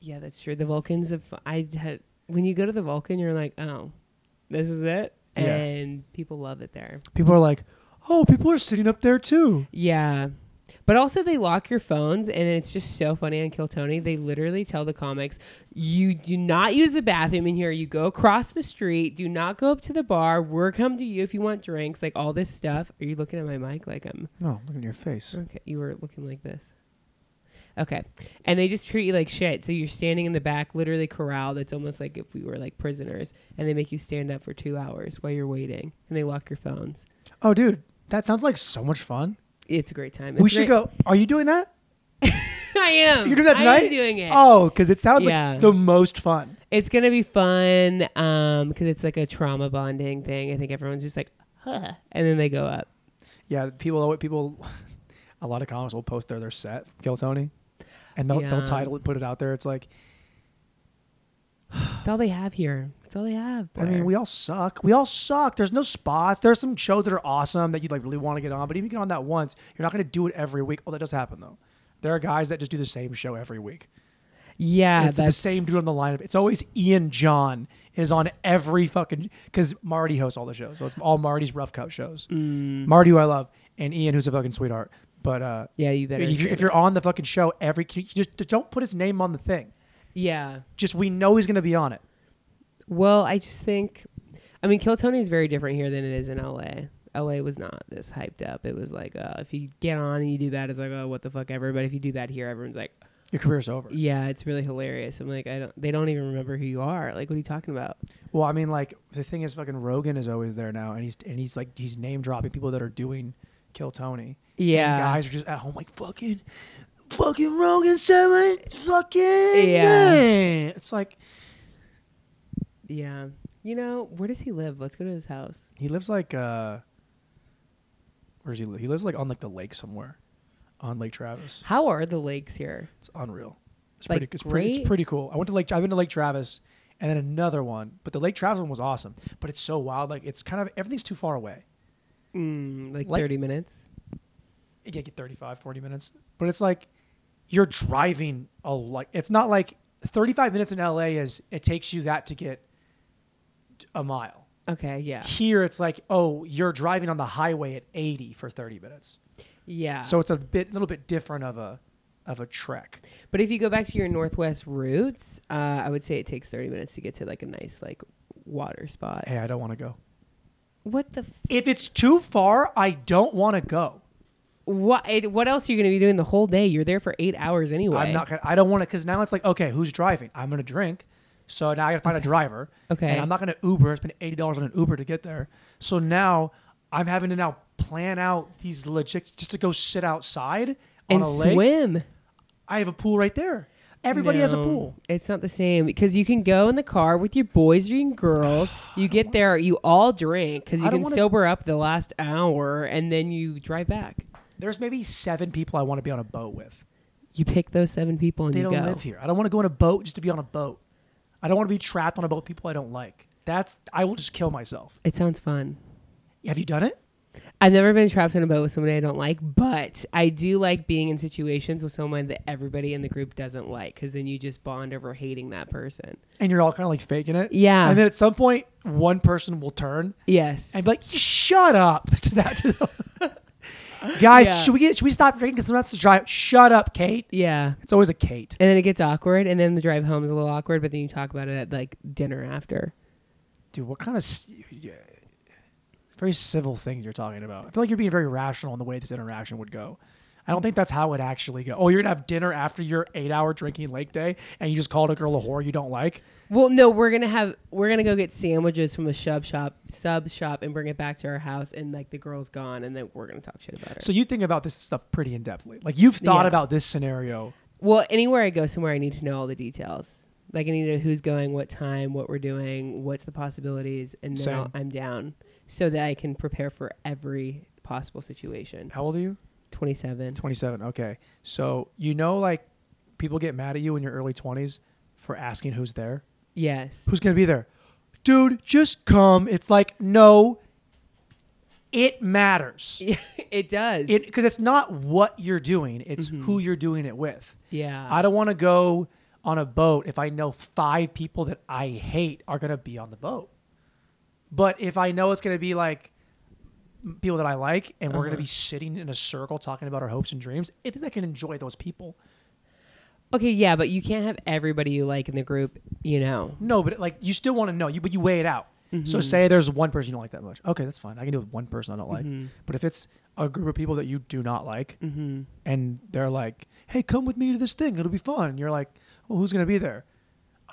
Yeah, that's true. The Vulcans of I had when you go to the Vulcan, you're like, oh, this is it, Yeah. and people love it there. People are like, oh, people are sitting up there too. Yeah. But also they lock your phones and it's just so funny on Kill Tony. They literally tell the comics, you do not use the bathroom in here. You go across the street. Do not go up to the bar. We're come to you if you want drinks, like all this stuff. Are you looking at my mic like I'm No, look at your face. okay, you were looking like this. Okay. And they just treat you like shit. So you're standing in the back, literally corralled. It's almost like if we were like prisoners. And they make you stand up for two hours while you're waiting. And they lock your phones. Oh, dude, that sounds like so much fun. It's a great time. we should great- go. Are you doing that? I am. You're doing that tonight. I'm doing it. Oh, because it sounds Yeah. like the most fun. It's gonna be fun um because it's like a trauma bonding thing. I think everyone's just like, huh, and then they go up. Yeah, people. People. A lot of comics will post their their set Kill Tony, and they'll, Yeah. they'll title it, put it out there. It's like, It's all they have here. It's all they have. I mean, we all suck. We all suck. There's no spots. There's some shows that are awesome that you like really want to get on, but even if you get on that once, you're not going to do it every week. Oh, that does happen though. There are guys that just do the same show every week. yeah, it's the same dude on the lineup. It's always Ian John is on every fucking because Marty hosts all the shows, so it's all Marty's rough cut shows. Mm. Marty, who I love, and Ian, who's a fucking sweetheart. But uh, Yeah, you better. if, you're, if you're on the fucking show, every you just don't put his name on the thing. yeah. Just we know he's gonna be on it. Well, I just think, I mean, Kill Tony is very different here than it is in LA. LA was not this hyped up. It was like, uh, if you get on and you do that, it's like, oh, what the fuck ever. But if you do that here, everyone's like, Your career's over. yeah, it's really hilarious. I'm like, I don't. They don't even remember who you are. Like, what are you talking about? Well, I mean, like the thing is, fucking Rogan is always there now, and he's and he's like he's name dropping people that are doing Kill Tony. Yeah. and guys are just at home like fucking, fucking Rogan my fucking Yeah. It's like Yeah. You know, where does he live? Let's go to his house. he lives like uh, where does he live? He lives like on like the lake somewhere, on Lake Travis. How are the lakes here? It's unreal. It's Like, pretty. It's pretty. It's pretty cool. I went to Lake. I've been to Lake Travis, and then another one. But the Lake Travis one was awesome. But it's so wild. Like it's kind of everything's too far away. Mm, like, Like- 30 minutes. you get 35 40 minutes but it's like you're driving a like it's not like 35 minutes in la is it takes you that to get a mile Okay. Yeah. here it's like oh you're driving on the highway at 80 for 30 minutes Yeah. so it's a bit a little bit different of a of a trek But if you go back to your northwest routes, uh, I would say it takes 30 minutes to get to like a nice like water spot. hey i don't want to go What the f- if it's too far i don't want to go what what else are you going to be doing the whole day? You're there for 8 hours anyway. i'm not gonna i don't want to because now it's like okay who's driving i'm gonna drink so now i gotta find a driver Okay. and I'm not going to Uber. Spend eighty dollars on an Uber to get there. So now I'm having to now plan out these legit just to go sit outside on and a lake. swim. I have a pool right there. Everybody has a pool. It's not the same because you can go in the car with your boys or your girls. You get there, you all drink because you can wanna- sober up the last hour and then you drive back. There's maybe seven people I want to be on a boat with. You pick those seven people and They you don't go. live here. I don't want to go on a boat just to be on a boat. I don't want to be trapped on a boat with people I don't like. That's I will just kill myself. It sounds fun. Have you done it? I've never been trapped in a boat with somebody I don't like, but I do like being in situations with someone that everybody in the group doesn't like because then you just bond over hating that person. And you're all kind of like faking it. Yeah. And then at some point, one person will turn Yes. and be like, "Shut up!" to that. To Guys, Yeah. should we get? Should we stop drinking? Because that's the drive. Shut up, Kate. yeah. It's always a Kate. And then it gets awkward, and then the drive home is a little awkward, but then you talk about it at like dinner after. Dude, what kind of s- yeah, very civil thing you're talking about? I feel like you're being very rational in the way this interaction would go. I don't think that's how it actually go. Oh, you're gonna have dinner after your eight-hour drinking lake day, and you just called a girl a whore you don't like. Well, no, we're gonna have we're gonna go get sandwiches from a sub shop sub shop and bring it back to our house, and like the girl's gone, and then we're gonna talk shit about her. So you think about this stuff pretty in depthly. Like you've thought Yeah. about this scenario. Well, anywhere I go somewhere, I need to know all the details. Like I need to know who's going, what time, what we're doing, what's the possibilities, and then I'm down so that I can prepare for every possible situation. How old are you? Twenty seven. 27. Okay. So you know, like people get mad at you in your early 20s for asking who's there. Yes. Who's gonna be there? Dude, just come. It's like no. It matters. it does. It because it's not what you're doing; it's Mhm. who you're doing it with. yeah. I don't want to go on a boat if I know five people that I hate are gonna be on the boat. But if I know it's gonna be like people that I like, and we're gonna Uh-huh. be sitting in a circle talking about our hopes and dreams, it is I can enjoy those people. okay, yeah, but you can't have everybody you like in the group. You know. No, but like you still want to know you, but you weigh it out. So Mhm. say there's one person you don't like that much. Okay, that's fine. I can deal with one person I don't like. Mhm. But if it's a group of people that you do not like, Mhm. and they're like, "Hey, come with me to this thing. It'll be fun." And you're like, "Well, who's gonna be there?"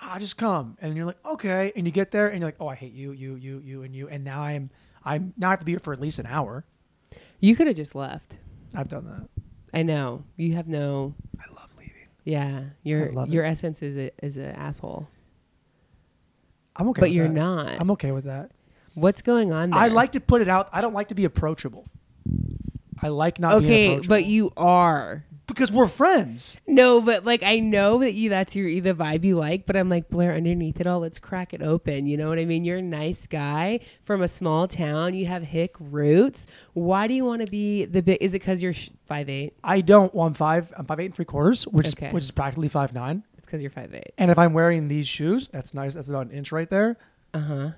Ah, just come. And you're like, "Okay." And you get there, and you're like, "Oh, I hate you, you, you, you, and you." And now I'm, I'm now I have to be here for at least an hour. You could have just left. I've done that. I know. You have no. I love leaving. Yeah, your your essence is a is an asshole, I'm okay. but you're that. not. I'm okay with that. What's going on there? I like to put it out. I don't like to be approachable. I like not being Okay, approachable. but you are. Because we're friends. No, but like I know that you that's your the vibe you like, but I'm like Blair underneath it all, let's crack it open. You know what I mean? You're a nice guy from a small town. You have hick roots. Why do you want to be the big? Is it because you're sh- five eight? I don't. Well, I'm five. I'm five eight and three quarters, which Okay. is which is practically five nine. It's because you're five eight. And if I'm wearing these shoes, that's nice. That's about an inch right there. Uh huh.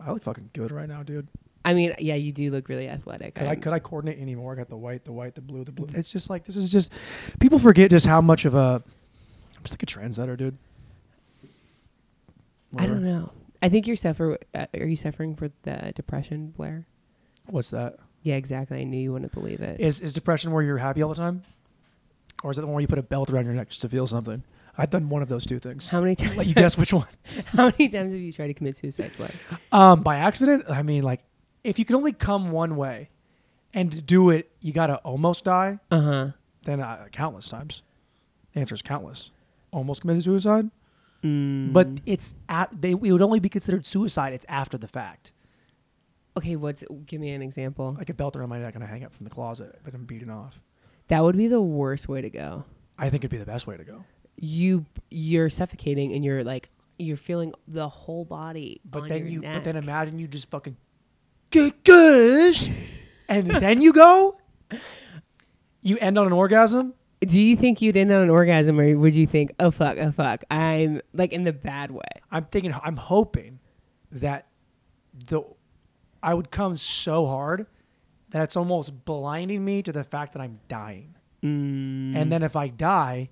I look fucking good right now, dude. I mean, yeah, you do look really athletic. Could I I'm- could I coordinate any more? I got the white, the white, the blue, the blue. It's just like this is just people forget just how much of a I'm just like a trendsetter, dude. I don't know. I think you're suffer. Uh, are you suffering for the depression, Blair? What's that? Yeah, exactly. I knew you wouldn't believe it. Is is depression where you're happy all the time, or is it the one where you put a belt around your neck just to feel something? I've done one of those two things. How many times? Let you guess which one. How many times have you tried to commit suicide, Blair? Um, by accident. I mean, like, if you can only come one way, and do it, you gotta almost die. Uh huh. Then uh, countless times. The answer is countless. Almost committed suicide, Mm. but it's at, they it would only be considered suicide. It's after the fact. okay, what's? Give me an example. Like a belt around my neck and I hang up from the closet, but I'm beaten off. That would be the worst way to go. I think it'd be the best way to go. You you're suffocating and you're like you're feeling the whole body. But then you, neck. but then imagine you just fucking gosh, and then you go. You end on an orgasm. Do you think you'd end on an orgasm, or would you think, oh fuck, oh fuck, I'm like in the bad way? I'm thinking, I'm hoping that the I would come so hard that it's almost blinding me to the fact that I'm dying. Mm. And then if I die,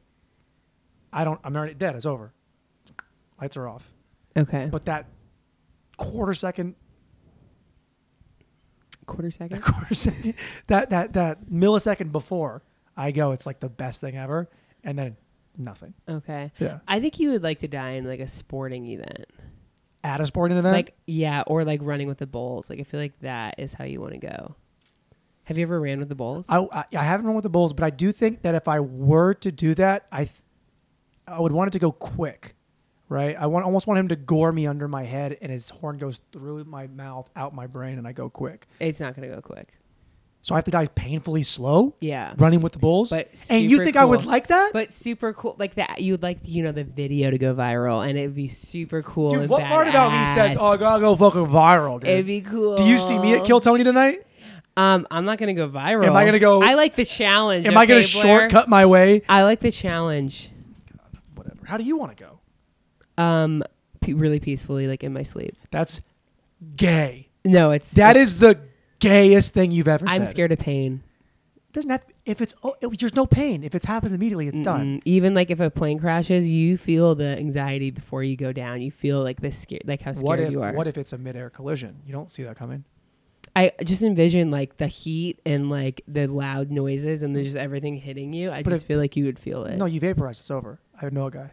I don't. I'm already dead. It's over. Lights are off. Okay, But that quarter second, quarter that second. quarter second, that that that millisecond before I go, it's like the best thing ever. And then nothing. Okay, Yeah. I think you would like to die in like a sporting event, At a sporting event, like yeah, or like running with the bulls. Like I feel like that is how you want to go. Have you ever ran with the bulls? I, I I haven't run with the Bulls, but I do think that if I were to do that, I th- I would want it to go quick, right? I want almost want him to gore me under my head, and his horn goes through my mouth, out my brain, and I go quick. it's not gonna go quick. So I have to die painfully slow, Yeah, running with the Bulls. But and you think I would like that? but super cool. Like that, you'd like you know the video to go viral, and it'd be super cool. Dude, what part about me says, "Oh, I gotta go fucking viral"? Dude? It'd be cool. Do you see me at Kill Tony tonight? Um, I'm not gonna go viral. Am I gonna go- I like the challenge. Am I gonna Blair? shortcut my way? I like the challenge. Whatever. How do you want to go? Um, pe- really peacefully, like in my sleep. That's gay. No, it's That it's- is the gayest thing you've ever said. I'm scared of pain. Doesn't have if it's oh, if there's no pain. If it happens immediately, it's done. Mm, Even like if a plane crashes, you feel the anxiety before you go down. You feel like this scare, like how scared What if you are. what if it's a midair collision? You don't see that coming. I just envision like the heat and like the loud noises and there's just everything hitting you. I But just if- feel like you would feel it. No, you vaporize. It's over. I know a guy.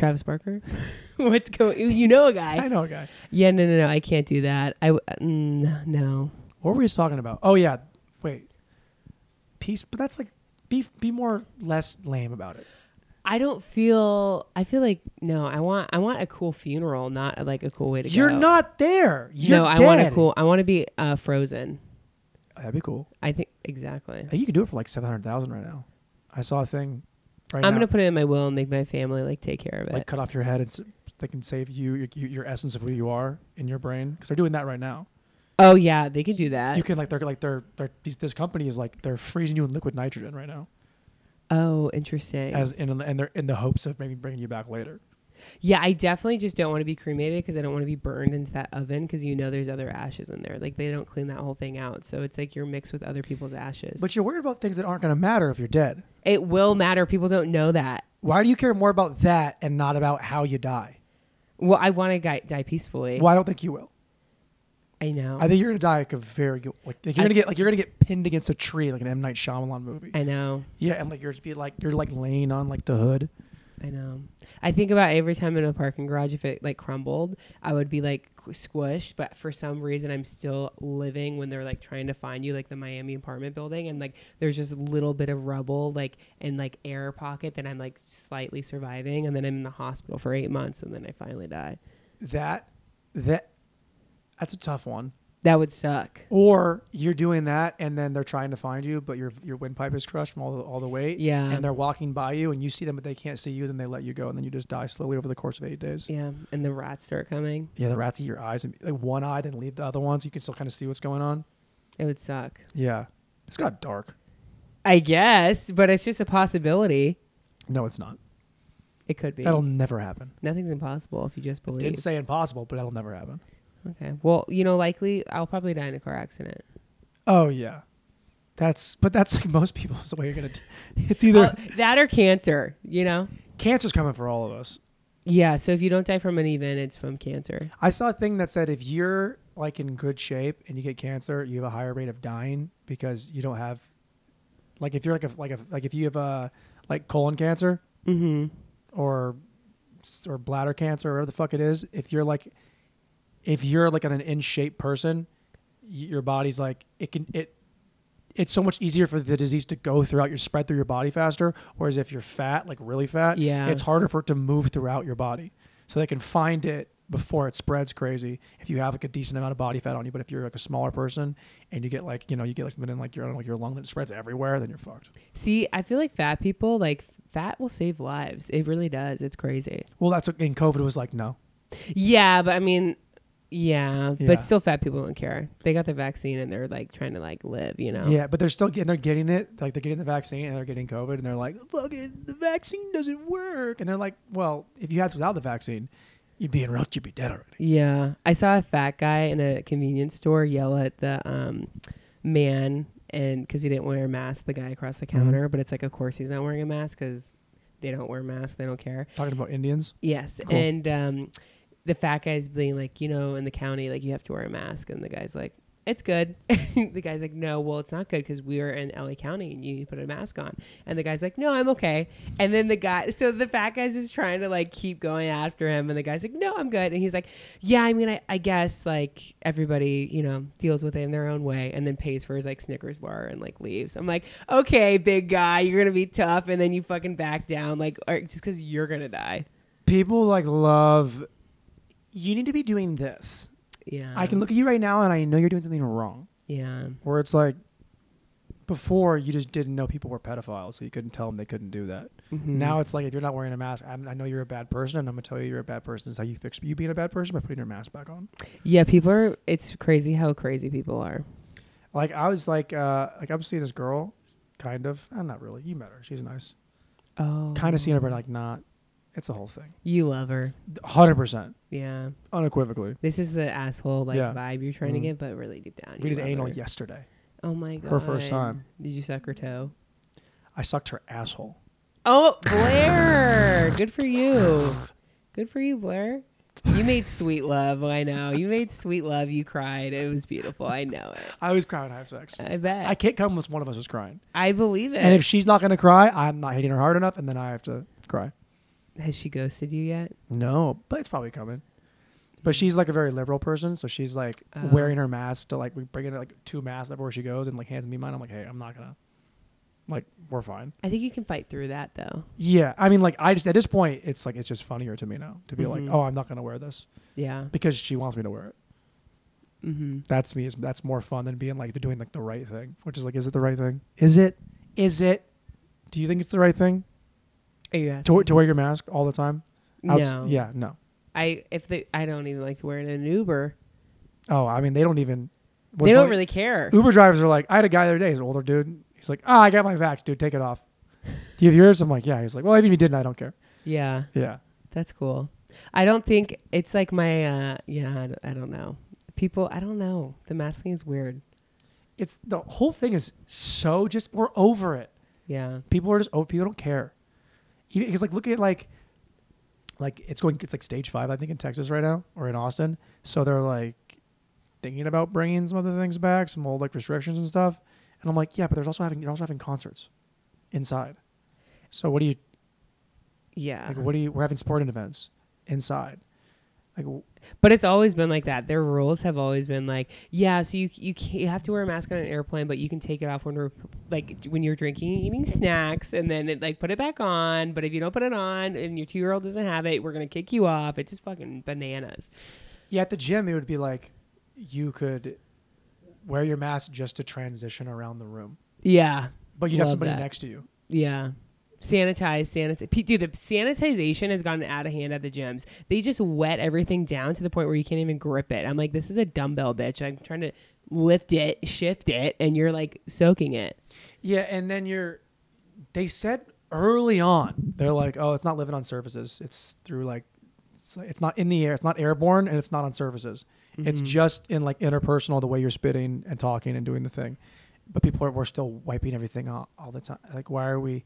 Travis Barker. What's going? You know a guy. I know a guy. Yeah, no, no, no. I can't do that. I w- mm, no. What were we just talking about? Oh yeah. Wait. Peace, but that's like be be more less lame about it. I don't feel. I feel like no. I want. I want a cool funeral, not like a cool way to go. You're go. not there. You're no, I want a cool. I want to be uh, frozen. That'd be cool. I think exactly. You can do it for like seven hundred thousand right now. I saw a thing. Right I'm now, gonna put it in my will and make my family like take care of it. like cut off your head and s- they can save you your, your essence of who you are in your brain because they're doing that right now. oh yeah, they can do that. you can like they're like they're they're these, this company is like they're freezing you in liquid nitrogen right now oh, interesting. as in and they're in the hopes of maybe bringing you back later. Yeah, I definitely just don't want to be cremated because I don't want to be burned into that oven because you know there's other ashes in there. Like they don't clean that whole thing out, so it's like you're mixed with other people's ashes. But you're worried about things that aren't going to matter if you're dead. it will matter. People don't know that. Why do you care more about that and not about how you die? Well, I want to die, die peacefully. Well, I don't think you will. I know. I think you're going to die like a very good, like, like you're I- going to get like you're going to get pinned against a tree like an M Night Shyamalan movie. I know. yeah, and like you're just be like you're like laying on like the hood, I know. I think about every time in a parking garage, if it like crumbled, I would be like squished. But for some reason, I'm still living when they're like trying to find you, like the Miami apartment building, and like there's just a little bit of rubble, like in like air pocket that I'm like slightly surviving, and then I'm in the hospital for eight months, and then I finally die. That that that's a tough one. That would suck. Or you're doing that, and then they're trying to find you, but your your windpipe is crushed from all the, all the weight. Yeah. And they're walking by you, and you see them, but they can't see you. Then they let you go, and then you just die slowly over the course of eight days. Yeah, and the rats start coming. Yeah, the rats eat your eyes, and like one eye, then leave the other one, so you can still kind of see what's going on. It would suck. Yeah, it's got dark. I guess, but it's just a possibility. No, it's not. It could be. That'll never happen. Nothing's impossible if you just believe. Didn't say impossible, but that'll never happen. Okay. Well, you know, likely I'll probably die in a car accident. Oh yeah, that's but that's like most people's way you're gonna. T- it's either Uh, that or cancer, you know? cancer's coming for all of us. Yeah. So if you don't die from an event, it's from cancer. I saw a thing that said if you're like in good shape and you get cancer, you have a higher rate of dying because you don't have, like, if you're like a like a like if you have a like colon cancer Mm-hmm. or or bladder cancer or whatever the fuck it is, if you're like if you're like an in shape person, your body's like it can it. It's so much easier for the disease to go throughout your spread through your body faster. Whereas if you're fat, like really fat, Yeah. it's harder for it to move throughout your body. So they can find it before it spreads crazy. If you have like a decent amount of body fat on you, but if you're like a smaller person and you get like you know you get like something in like your like your lung that spreads everywhere, then you're fucked. See, I feel like fat people, like, fat will save lives. It really does. It's crazy. Well, that's what in COVID was like no. Yeah. But I mean, yeah, Yeah. But still, fat people don't care. They got the vaccine and they're like trying to like live, you know? Yeah, but they're still getting they're getting it like they're getting the vaccine and they're getting COVID and they're like, fucking the vaccine doesn't work and they're like, well, if you had without the vaccine, you'd be in route, you'd be dead already. Yeah, I saw a fat guy in a convenience store yell at the um, man, and because he didn't wear a mask, the guy across the counter. But it's like, of course, he's not wearing a mask because they don't wear masks. They don't care. Talking about Indians. Yes, Cool. and um, the fat guy's being like, you know, in the county, like you have to wear a mask, and the guy's like, it's good. the guy's like, no, well, it's not good because we are in LA County and you put a mask on. And the guy's like, no, I'm okay. And then the guy, so the fat guy's just trying to like keep going after him. And the guy's like, no, I'm good. And he's like, yeah, I mean, I, I guess like everybody, you know, deals with it in their own way and then pays for his like Snickers bar and like leaves. I'm like, okay, big guy, you're going to be tough. And then you fucking back down, like, just because you're going to die. People like love you need to be doing this. Yeah. I can look at you right now and I know you're doing something wrong. Yeah. Where it's like before you just didn't know people were pedophiles, so you couldn't tell them they couldn't do that. Mhm. Now it's like if you're not wearing a mask, I'm, I know you're a bad person, and I'm gonna tell you you're a bad person. Is how you fix you being a bad person by putting your mask back on. Yeah, people are. It's crazy how crazy people are. Like I was like, uh, like I'm seeing this girl, kind of. I'm not really. You met her. She's nice. Oh, Kind of seeing her, but like not. It's a whole thing. You love her. Hundred percent, Yeah. unequivocally. This is the asshole like Yeah. vibe you're trying to Mhm. get, but really deep down. We you did love anal her. yesterday. Oh my god. Her first time. Did you suck her toe? I sucked her asshole. Oh, Blair. Good for you. Good for you, Blair. You made sweet love. I know. You made sweet love. You cried. It was beautiful. I know it. I was crying when I have sex. I bet. I I, can't come unless one of us is crying. I believe it. And if she's not gonna cry, I'm not hitting her hard enough, and then I have to cry. Has she ghosted you yet? No, but it's probably coming. But she's like a very liberal person, so she's like Oh. wearing her mask to like we bring in like two masks everywhere she goes, and like hands me mine. I'm like, hey, I'm not gonna, like, we're fine. I think you can fight through that though. Yeah, I mean, like, I just at this point, it's like it's just funnier to me now to be like, Mhm. oh, I'm not gonna wear this Yeah. because she wants me to wear it. Mm-hmm. That's me. Is that's more fun than being like they're doing like the right thing, which is like, is it the right thing? Is it? Is it? Do you think it's the right thing Are you asking? to to wear your mask all the time? Outs- no. Yeah. No. I if they I don't even like to wear it in an Uber. Oh, I mean, they don't even. they don't really care. Uber drivers are like, I had a guy the other day, he's an older dude. He's like, ah, I got my vax, dude, take it off. Do you have yours? I'm like, yeah. He's like, well, even if you didn't, I don't care. Yeah, Yeah. that's cool. I don't think it's like my uh yeah, I don't, I don't know. People, I don't know. The mask thing is weird. It's the whole thing is so just, we're over it. Yeah. People are just, oh, people don't care. Because, like, look at, like, like it's going, it's like stage five, I think, in Texas right now or in Austin. So they're like thinking about bringing some other things back, some old like restrictions and stuff. And I'm like, yeah, but there's also having, they're also having concerts inside. So what do you, Yeah. Like, what do you? We're having sporting events inside. Like, But it's always been like that. Their rules have always been like, yeah, so you you can't, you have to wear a mask on an airplane, but you can take it off when we're like when you're drinking, and eating snacks, and then it, like put it back on. But if you don't put it on and your two year old doesn't have it, we're gonna kick you off. It's just fucking bananas. yeah, at the gym, it would be like you could wear your mask just to transition around the room, Yeah, but you'd have somebody that. next to you. yeah. Sanitize, sanitize. Dude, the sanitization has gotten out of hand at the gyms. They just wet everything down to the point where you can't even grip it. I'm like, this is a dumbbell, bitch. I'm trying to lift it, shift it, and you're like soaking it. Yeah, and then you're. They said early on, they're like, "Oh, it's not living on surfaces. It's through like, it's, it's not in the air. It's not airborne, and it's not on surfaces. It's mm-hmm. just in like interpersonal, the way you're spitting and talking and doing the thing. But people are we're still wiping everything all, all the time. Like, why are we?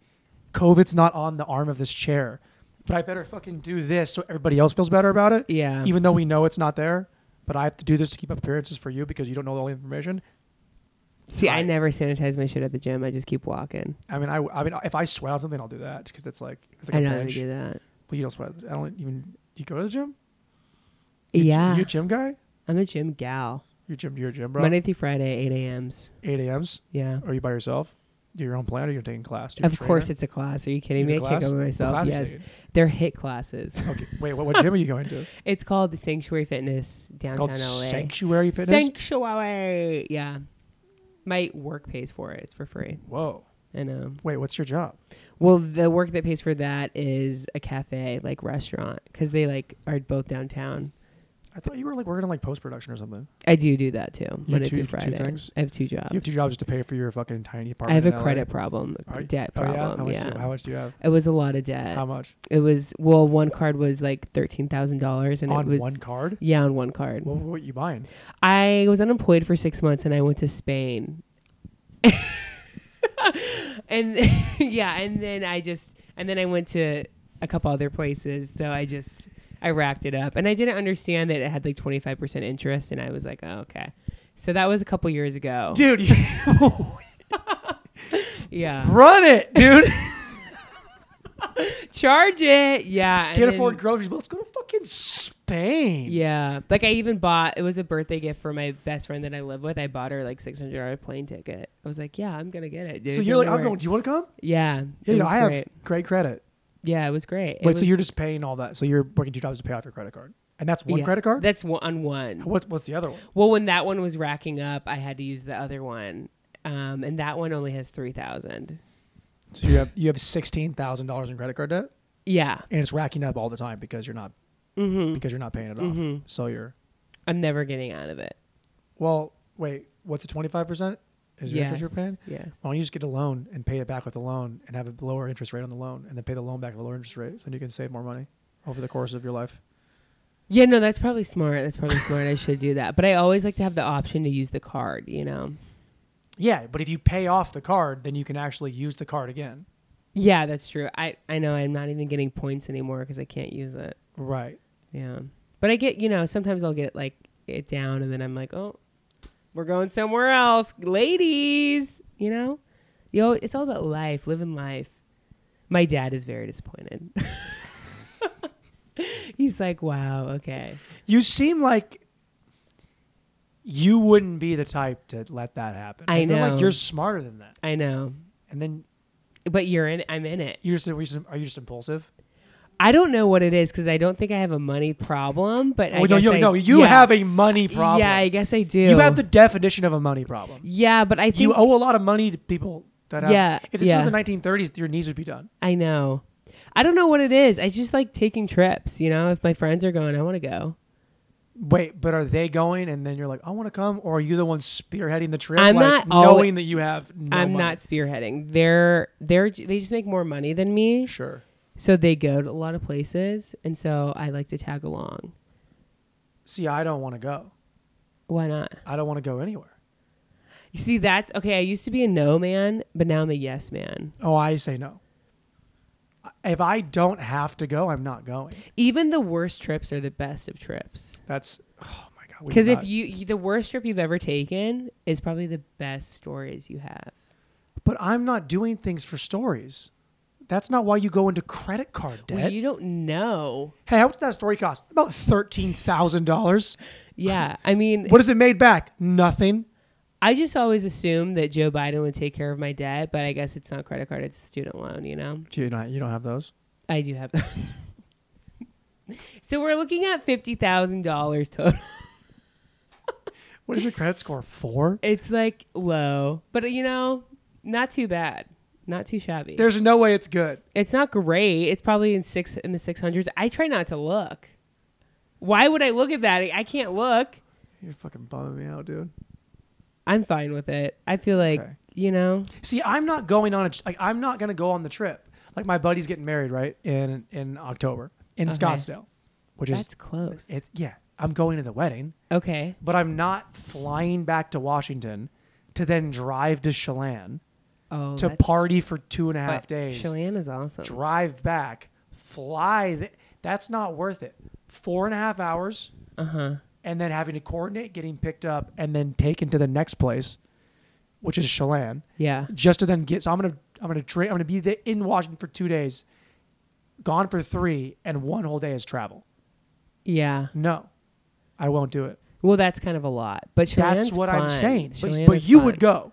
COVID's not on the arm of this chair, but I better fucking do this so everybody else feels better about it. Yeah. Even though we know it's not there, but I have to do this to keep up appearances for you because you don't know all the information. See, I Right. never sanitize my shit at the gym. I just keep walking. I mean, I, I mean, if I sweat on something, I'll do that because it's like it's like I a know how to do that. But you don't sweat. I don't even. Do you go to the gym? You a gy- Yeah, You a gym guy? I'm a gym gal. You're a gym. You're a gym bro. Monday through Friday, 8 a.m.s. Eight a.m.s. Yeah. Are you by yourself? Your own plan, or you're taking class? You Of course, it's a class. Are you kidding You me? I can't go by myself. class are you Yes, they're hit classes. Okay. Wait. What, what gym are you going to? It's called the Sanctuary Fitness downtown Called LA. Sanctuary Fitness. Sanctuary. Yeah. My work pays for it. It's for free. Whoa. I know. Wait. What's your job? Well, the work that pays for that is a cafe, like restaurant, because they like are both downtown. I thought you were like working on like post production or something. I do do that too. You Monday two- through two Friday. things? I have two jobs. You have two jobs just to pay for your fucking tiny apartment. I have a credit problem, you- debt Oh, yeah? How problem. much, Yeah, do- how much do you have? it was a lot of debt. How much? It was well, one card was like thirteen thousand dollars, and on it was one card? yeah, on one card. What, what you buying? I was unemployed for six months, and I went to Spain. and yeah, and then I just and then I went to a couple other places. So I just I racked it up, and I didn't understand that it had like twenty five percent interest, and I was like, oh, okay. So that was a couple years ago. Dude, you Yeah, run it, dude. charge it. Yeah, Can't then- afford groceries, but let's go to fucking Spain. Yeah, like I even bought. It was a birthday gift for my best friend that I live with. I bought her like six hundred dollar plane ticket. I was like, yeah, I'm gonna get it. Dude. So you're like, I'm going. Do you want to come? Yeah, Yeah, you know, I great. have great credit. Yeah, it was great. It Wait, so you're just paying all that? So you're working two jobs to pay off your credit card, and that's one yeah, credit card. That's one on one. What's what's the other one? Well, when that one was racking up, I had to use the other one, um, and that one only has three thousand. So you have you have sixteen thousand dollars in credit card debt, Yeah, and it's racking up all the time because you're not mm-hmm. because you're not paying it off. Mhm. So you're I'm never getting out of it. well. Wait, what's the twenty five percent? Is your yes. interest you're paying? Yes. Why don't you just get a loan and pay it back with a loan and have a lower interest rate on the loan, and then pay the loan back at a lower interest rate, so then you can save more money over the course of your life. Yeah, no, that's probably smart. That's probably smart. I should do that. But I always like to have the option to use the card. You know. Yeah, but if you pay off the card, then you can actually use the card again. Yeah, that's true. I I know I'm not even getting points anymore because I can't use it. Right. Yeah, but I get you know sometimes I'll get like it down and then I'm like oh, we're going somewhere else, ladies. You know, you know it's all about life, living life. My dad is very disappointed. He's like, wow, okay. You seem like you wouldn't be the type to let that happen. I feel know. like you're smarter than that. I know, And then but you're in. I'm in it. you're just, are you just impulsive? I don't know what it is because I don't think I have a money problem. But I oh, no, guess you, I- no, you yeah. have a money problem. Yeah, I guess I do. You have the definition of a money problem. Yeah, but I think You owe a lot of money to people that have. Yeah, If this yeah. was the 1930s, your knees would be done. I know. I don't know what it is. I just like taking trips. You know, if my friends are going, I want to go. Wait, but are they going and then you're like, I want to come? Or are you the one spearheading the trip? I'm like, not knowing that you have no I'm money? not spearheading. They're they're they just make more money than me, Sure. So they go to a lot of places, and so I like to tag along. See, I don't want to go. Why not? I don't want to go anywhere. You see, that's okay. I used to be a no man, but now I'm a yes man. Oh, I say no. If I don't have to go, I'm not going. Even the worst trips are the best of trips. That's oh my god. Because if you, you the worst trip you've ever taken is probably the best stories you have. but I'm not doing things for stories. That's not why you go into credit card debt. Well, you don't know. hey, how much did that story cost? About thirteen thousand dollars. Yeah, I mean, What has it made back? Nothing. I just always assumed that Joe Biden would take care of my debt, but I guess it's not credit card; it's student loan. You know, You don't. You don't have those. I do have those. so we're looking at fifty thousand dollars total. What is your credit score? Four. It's like low, but you know, not too bad, not too shabby. There's no way it's good. It's not great. It's probably in six in the six hundreds. I try not to look. Why would I look at that? I can't look. You're fucking bumming me out, dude. I'm fine with it. I feel like Okay. you know. See, I'm not going on a like I'm not gonna go on the trip. Like my buddy's getting married right in in October in Okay. Scottsdale, which That's is close. it's yeah. I'm going to the wedding, okay. but I'm not flying back to Washington to then drive to Chelan Oh, to that's- party for two and a half but days. Chelan is awesome. drive back, fly. Th- that's not worth it. Four and a half hours, Uh huh. and then having to coordinate getting picked up and then taken to the next place, which is Chelan, Yeah. just to then get. So I'm gonna I'm gonna tra- I'm gonna be there in Washington for two days, gone for three, and one whole day is travel. Yeah. No, I won't do it. Well, that's kind of a lot, but That's Chelan's what I'm fun. saying. But, but is you fun. would go.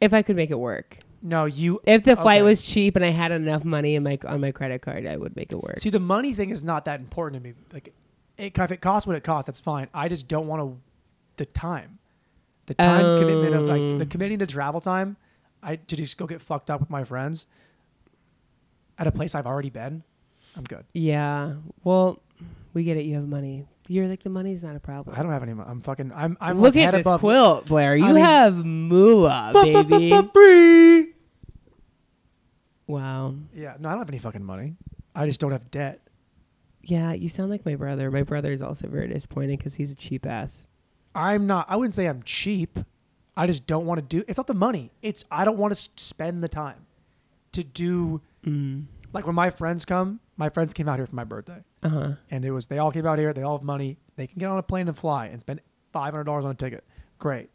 If I could make it work. No, you. If the flight Okay. was cheap and I had enough money in my on my credit card, I would make it work. See, the money thing is not that important to me. Like, it, if it costs what it costs, that's fine. I just don't want to the time, the time commitment of like the Um. committing to travel time. I to just go get fucked up with my friends at a place I've already been. I'm good. yeah. Well, we get it. You have money. You're like the money's not a problem. I don't have any. mo- I'm fucking. I'm. I'm Look like at head this above. quilt, Blair. You mean- have moolah, baby. Free. wow. Yeah. No, I don't have any fucking money. I just don't have debt. Yeah, you sound like my brother. My brother is also very disappointed because he's a cheap ass. I'm not. I wouldn't say I'm cheap. I just don't want to do. It's not the money. It's I don't want to spend the time to do. Mm. Like when my friends come, my friends came out here for my birthday, Uh huh. and it was they all came out here. They all have money. They can get on a plane and fly and spend five hundred dollars on a ticket. Great.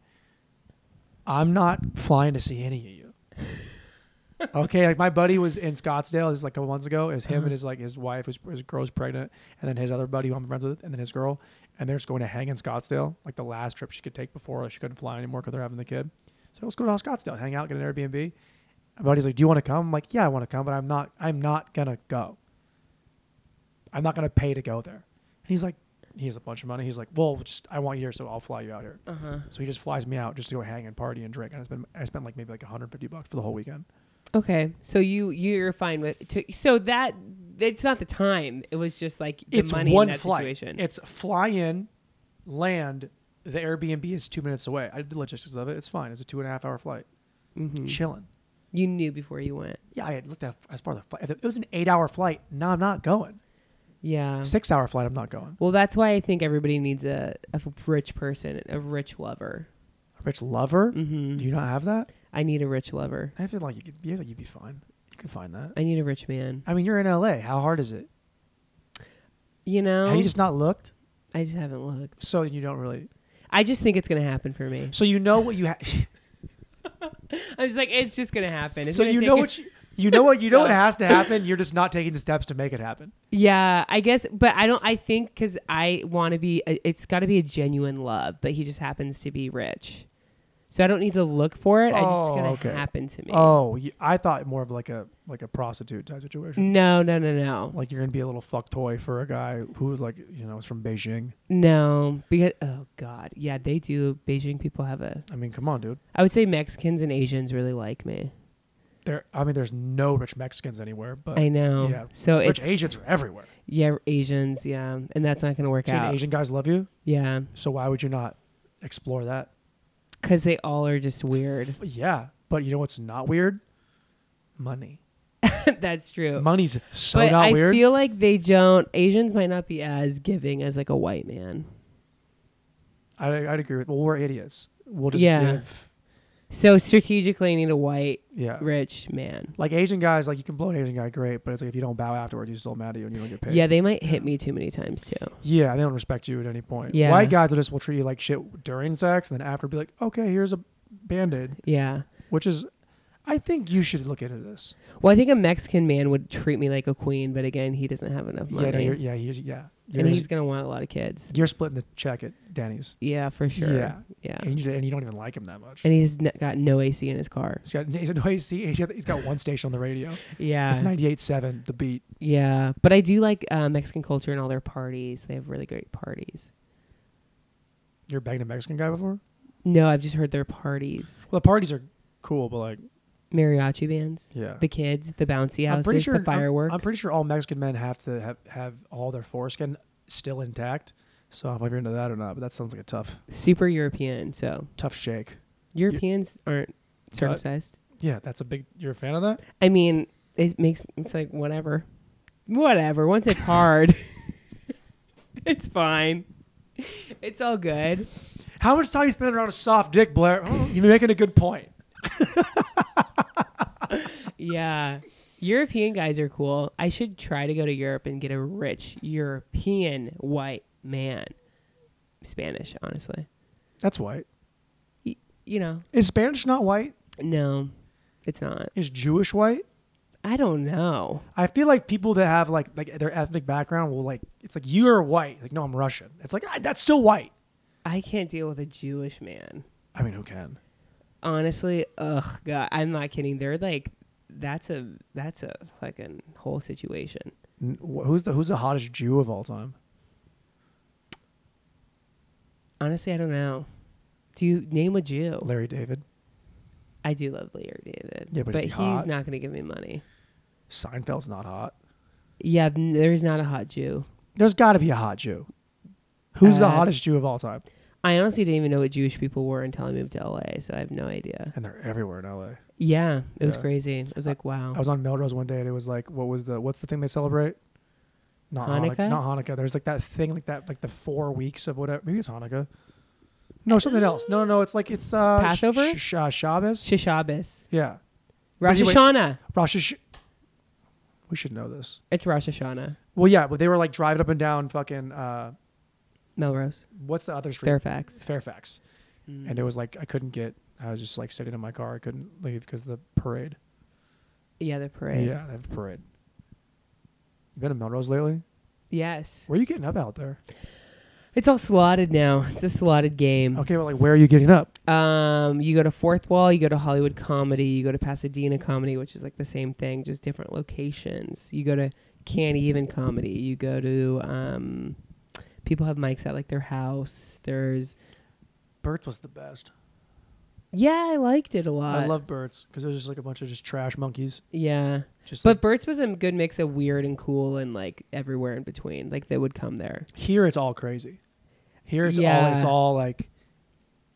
I'm not flying to see any of you. okay, like my buddy was in Scottsdale. This is like a couple months ago. It was him Uh-huh. and his like his wife, his, his girl was pregnant, and then his other buddy who I'm friends with, and then his girl, and they're just going to hang in Scottsdale, like the last trip she could take before she couldn't fly anymore because they're having the kid. So let's go to Scottsdale, hang out, get an Airbnb. My buddy's like, "Do you want to come?" I'm like, "Yeah, I want to come, but I'm not. I'm not gonna go. I'm not gonna pay to go there." And he's like, he has a bunch of money. He's like, "Well, just I want you here, so I'll fly you out here." Uh huh. So he just flies me out just to go hang and party and drink. And I spent I spent like maybe like 150 bucks for the whole weekend. Okay, so you you're fine with to, so that it's not the time. It was just like the it's money one in that flight. situation. It's fly in, land. The Airbnb is two minutes away. I did the logistics of it. It's fine. It's a two and a half hour flight. Mhm. Chilling. You knew before you went. Yeah, I had looked at as far as the flight. It was an eight hour flight, no, I'm not going. Yeah. Six hour flight, I'm not going. Well, that's why I think everybody needs a, a rich person, a rich lover. A rich lover? hmm Do you not have that? I need a rich lover. I feel like you could. Yeah, you'd be fine. You could find that. I need a rich man. I mean, you're in LA. How hard is it? You know, Have you just not looked? I just haven't looked. So you don't really. I just think it's gonna happen for me. So you know what you have. I'm just like, it's just gonna happen. It's so you know what you. You know what you know what has to happen. You're just not taking the steps to make it happen. Yeah, I guess, but I don't. I think because I want to be. a- It's got to be a genuine love, but he just happens to be rich, so I don't need to look for it. I just Oh, gonna okay. happen to me. Oh, I thought more of like a like a prostitute type situation. no, no, no, no, Like you're gonna be a little fuck toy for a guy who's like you know is from Beijing. no. Because oh god, yeah, they do. Beijing people have a. I mean, come on, dude. I would say Mexicans and Asians really like me. There. I mean, there's no rich Mexicans anywhere, but I know. yeah. So rich it's Asians are everywhere. yeah, Asians, yeah, and that's not gonna work out. Asian guys love you, Yeah, so why would you not explore that? because they all are just weird. Yeah, but you know what's not weird? Money. that's true. Money's so but not I weird. I feel like they don't. Asians might not be as giving as like a white man. I, I'd agree with. Well, we're idiots. We'll just Yeah. give. So strategically, I need a white Yeah. rich man. Like Asian guys, like you can blow an Asian guy great, but it's like if you don't bow afterwards, he's still mad at you and you don't get paid. Yeah, they might hit me too many times too. Yeah, they don't respect you at any point. Yeah. White guys will just will treat you like shit during sex, and then after be like, okay, here's a band aid, Yeah. which is, I think you should look into this. Well, I think a Mexican man would treat me like a queen, but again, he doesn't have enough money, Yeah, no, you're, yeah, he's, yeah. and he's gonna want a lot of kids. you're splitting the check at Danny's. Yeah, for sure. Yeah. yeah. And you, and you don't even like him that much. And he's n- got no AC in his car. He's got, he's got no AC, and he's got, he's got one station on the radio. Yeah, It's 98.7, The Beat. yeah. But I do like uh, Mexican culture and all their parties. They have really great parties. You're banged a Mexican guy before? No, I've just heard their parties. Well, the parties are cool, but like, Mariachi bands, yeah. the kids, the bouncy I'm houses, sure the fireworks. I'm, I'm pretty sure all Mexican men have to have, have all their foreskin still intact. So I don't know if you're into that or not, but that sounds like a tough, super European. So tough shake. Europeans aren't circumcised. Yeah, that's a big. You're a fan of that? I mean, it makes it's like whatever, whatever. Once it's hard, it's fine. It's all good. How much time you spending around a soft dick, Blair? Oh, you're making a good point. Yeah. European guys are cool. I should try to go to Europe and get a rich European white man. Spanish, honestly. That's white. Y- you know, Is Spanish not white? no, it's not. Is Jewish white? I don't know. I feel like people that have like like their ethnic background will like it's like you're white. Like no, I'm Russian. It's like ah, that's still white. I can't deal with a Jewish man. I mean, who can? Honestly, ugh, God, I'm not kidding. They're like, that's a that's a fucking whole situation. N- wh- Who's the who's the hottest Jew of all time? Honestly, I don't know. Do you name a Jew? Larry David. I do love Larry David. Yeah, but is he he's hot? not going to give me money. Seinfeld's not hot. Yeah, n- there's not a hot Jew. There's got to be a hot Jew. Who's the Uh, hottest Jew of all time? I honestly didn't even know what Jewish people were until I moved to LA, so I have no idea. And they're everywhere in LA. Yeah, it was crazy. It was like, wow. I was on Melrose one day and it was like, what was the what's the thing they celebrate? Not Hanukkah. Hanukkah? Not Hanukkah. There's like that thing like that like the four weeks of whatever. Maybe it's Hanukkah. No, something else. No, no, no. It's like it's uh, Passover? Sh- uh, Shabbos. Shishabis. yeah, Rosh anyway- Hashanah. Rosh. Hash- we should know this. It's Rosh Hashanah. Well, yeah, but they were like driving up and down fucking. Uh, Melrose. what's the other street? Fairfax. Fairfax. Mm. And it was like I couldn't get. I was just like sitting in my car. I couldn't leave because of the parade. Yeah, the parade. Yeah, they have a parade. You been to Melrose lately? Yes. Where are you getting up out there? It's all slotted now. It's a slotted game. Okay, but like, where are you getting up? Um, you go to Fourth Wall, you go to Hollywood Comedy, you go to Pasadena Comedy, which is like the same thing, just different locations. You go to Can't Even Comedy. You go to um, people have mics at like their house. There's Burt's was the best. Yeah, I liked it a lot. I love Burt's because there's just like a bunch of just trash monkeys. yeah, Just but like, Bert's was a good mix of weird and cool and like everywhere in between. Like they would come there. here it's all crazy. Here it's all it's all like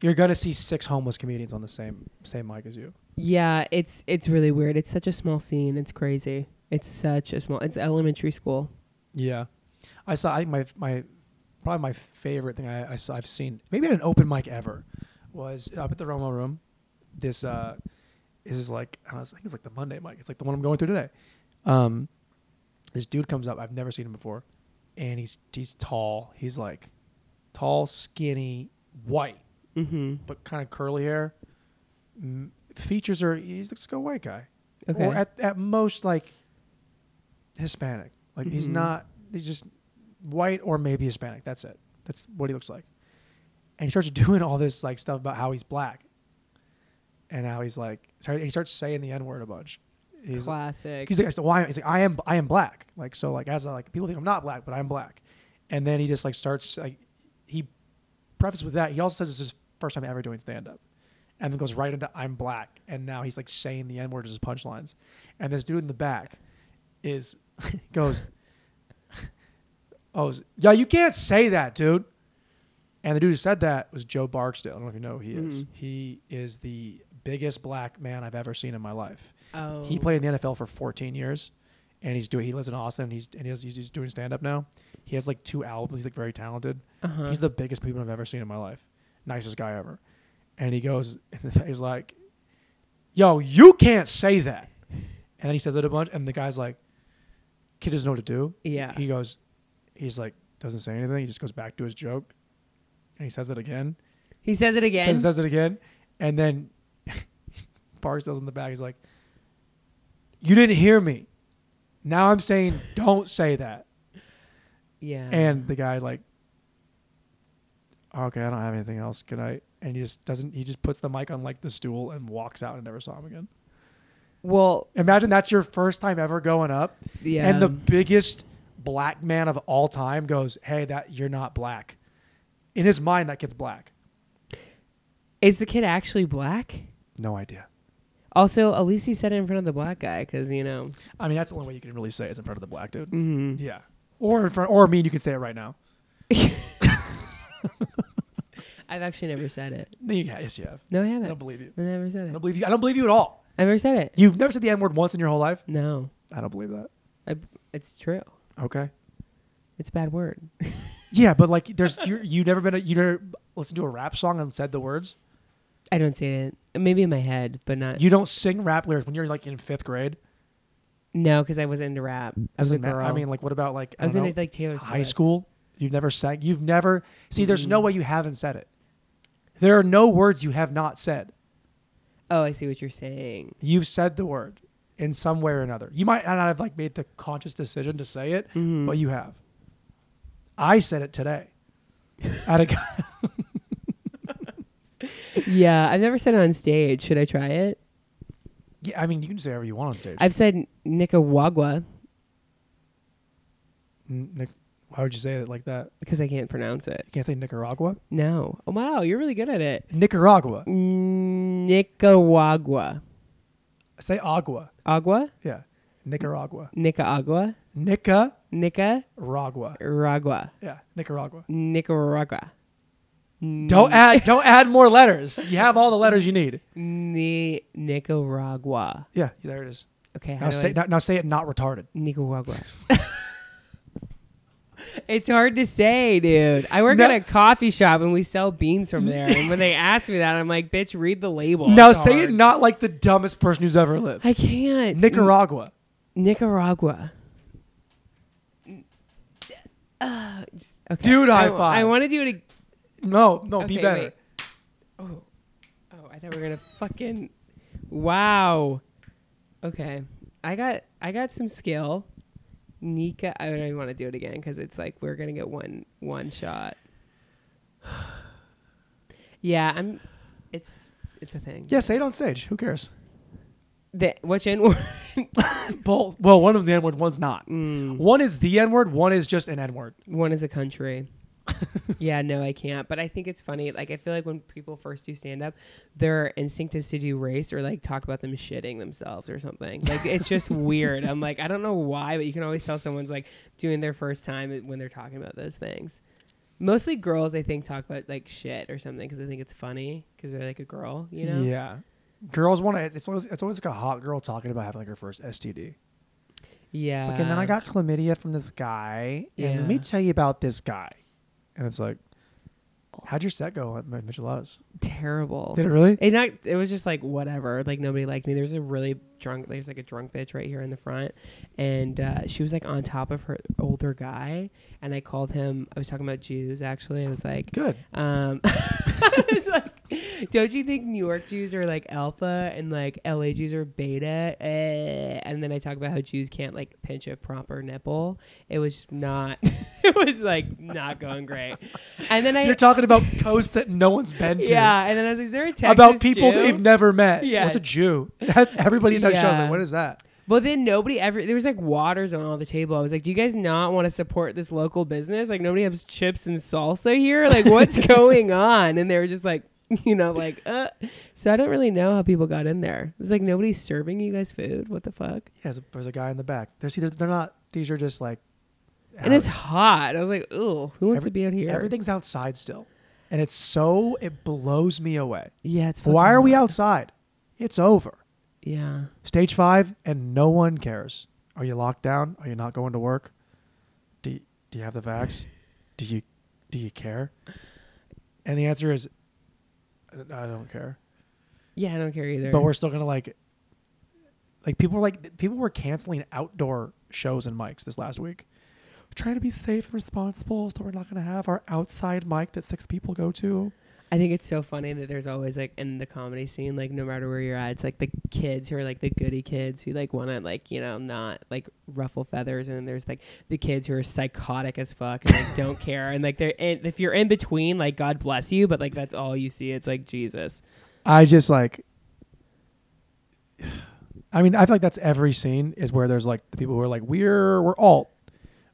you're gonna see six homeless comedians on the same same mic as you. Yeah, it's it's really weird. It's such a small scene. It's crazy. It's such a small. It's elementary school. Yeah, I saw. I think my my probably my favorite thing I, I saw I've seen maybe at an open mic ever was up at the Romo Room. This uh, is like I, don't know, I think it's like the Monday mic. It's like the one I'm going through today. Um, this dude comes up. I've never seen him before, and he's he's tall. He's like tall, skinny, white, Mm-hmm. but kind of curly hair. Mm, features are he looks like a white guy, Okay. or at at most like Hispanic. Like he's Mhm. not. He's just white or maybe Hispanic. That's it. That's what he looks like. And he starts doing all this like stuff about how he's black, and how he's like. Sorry, he starts saying the n word a bunch. He's Classic. He's like, why? He's like, I am, I am black. Like, so, like, as a, like, people think I'm not black, but I'm black. And then he just like starts like, he prefaces with that. He also says this is his first time ever doing stand up, and then goes right into I'm black, and now he's like saying the n word as his punchlines, and this dude in the back is goes, oh yeah, you can't say that, dude. And the dude who said that was Joe Barksdale. I don't know if you know who he is. Mhm. He is the biggest black man I've ever seen in my life. oh. He played in the NFL for 14 years, and he's doing. He lives in Austin. And he's and he's, he's doing stand up now. He has like two albums. He's like very talented. Uh-huh. He's the biggest people I've ever seen in my life. Nicest guy ever. And he goes, he's like, "Yo, you can't say that." And then he says it a bunch, and the guy's like, "Kid doesn't know what to do." yeah. He goes, he's like, doesn't say anything. He just goes back to his joke, and he says it again. He says it again. Says says it again, and then Barksdale's in the back. He's like, "You didn't hear me. Now I'm saying don't say that." Yeah. And the guy like, "Okay, I don't have anything else. Good night." And he just doesn't. He just puts the mic on like the stool and walks out and never saw him again. well, Imagine that's your first time ever going up, yeah. and the biggest black man of all time goes, "Hey, that you're not black." In his mind, that kid's black. is the kid actually black? No idea. Also, at least he said it in front of the black guy because you know. I mean, that's the only way you can really say it is in front of the black dude. hmm Yeah. Or in front, or mean, you can say it right now. I've actually never said it. No, you, yes, you have. No, I I haven't. I don't believe you. I never said it. I don't believe you. I don't believe you at all. I never said it. You've never said the N word once in your whole life. No, I don't believe that. I, it's true. Okay. It's a bad word. Yeah, but like, there's you. You never been. A, you never listened to a rap song and said the words. I don't say it. Maybe in my head, but not. You don't sing rap lyrics when you're like in fifth grade. no, because I was into rap. I was a girl. I mean, like, what about like I was don't into like Taylor Swift. high school? You've never sang. You've never. See, there's no Mm-mm. way you haven't said it. There are no words you have not said. Oh, I see what you're saying. You've said the word in some way or another. You might not have like made the conscious decision to say it, Mhm. but you have. I said it today. At a yeah, I've never said it on stage. Should I try it? yeah, I mean, you can say whatever you want on stage. I've said Nicaragua N- Nic- why would you say it like that? because I can't pronounce it. You can't say Nicaragua. No. Oh wow, you're really good at it. Nicaragua. Nicaragua. Say agua. Agua? Yeah, Nicaragua. Nicaragua? Nicaragua. Nicaragua. Yeah, Nicaragua. Nicaragua. Don't add. Don't add more letters. You have all the letters you need. Ni- Nicaragua. Yeah, there it is. Okay, Now say now, now say it not retarded. Nicaragua. it's hard to say, dude. I work No. at a coffee shop and we sell beans from there. and when they ask me that, I'm like, bitch, read the label. Now It's say hard. it not like the dumbest person who's ever lived. I can't. Nicaragua. Nicaragua. Uh, just- okay. Dude, high I, five. I want to do it. ag- No, no, be better. wait. Oh, oh! I thought we were gonna fucking. Wow. Okay, I got I got some skill. Nika, I don't even want to do it again because it's like we're gonna get one one shot. Yeah, I'm. It's it's a thing. Yeah, say it on stage. Who cares? The, which N word? Both. Well, one of the N word, one's not. Mm, One is the N word. One is just an N word. one is a country. yeah, no, I can't. But I think it's funny. Like, I feel like when people first do stand up, their instinct is to do race or like talk about them shitting themselves or something. Like, it's just weird. I'm like, I don't know why, but you can always tell someone's like doing their first time when they're talking about those things. Mostly girls, I think, talk about like shit or something because I think it's funny because they're like a girl, you know? Yeah. Girls want to. It's always it's always like a hot girl talking about having like her first STD. Yeah. It's like, and then I got chlamydia from this guy, and let me tell you about this guy. And it's like, how'd your set go at Mi- Micheladas? terrible. Did it really? It not. It was just like whatever. Like nobody liked me. There's a really drunk. There's like a drunk bitch right here in the front, and uh, she was like on top of her older guy. And I called him. I was talking about Jews actually. I was like, Good. um, I was like, don't you think New York Jews are like alpha and like LA Jews are beta? Eh. And then I talk about how Jews can't like pinch a proper nipple. It was not. it was like not going great. And then I You're talking about coasts that no one's been to. yeah, and then I was like, "Is there a Texas About people Jew? they've never met. Yes. What's a Jew? That's everybody in that show. like, what is that? But then nobody ever. There was like waters on all the table. I was like, "Do you guys not want to support this local business? Like nobody has chips and salsa here. Like what's going on?" And they were just like, you know, like, uh. So I don't really know how people got in there. It's like nobody's serving you guys food. What the fuck? Yeah, there's a, there's a guy in the back. They're see, they're, they're not. These are just like. And it's hot. I was like, "Ooh, who wants every- to be out here?" Everything's outside still, and it's so it blows me away. Yeah, it's. Why are we hot. outside? It's over. Yeah. Stage five, and no one cares. Are you locked down? Are you not going to work? Do you, do you have the vax? Do you do you care? And the answer is, I don't care. Yeah, I don't care either. But we're still gonna like, like people were like people were canceling outdoor shows and mics this last week. We're trying to be safe and responsible, so we're not gonna have our outside mic that six people go to. I think it's so funny that there's always like in the comedy scene, like no matter where you're at, it's like the kids who are like the goody kids who like want to like you know not like ruffle feathers, and then there's like the kids who are psychotic as fuck and like don't care, and like they're in, if you're in between, like God bless you, but like that's all you see. It's like Jesus. I just like. I mean, I feel like that's every scene is where there's like the people who are like we're we're alt,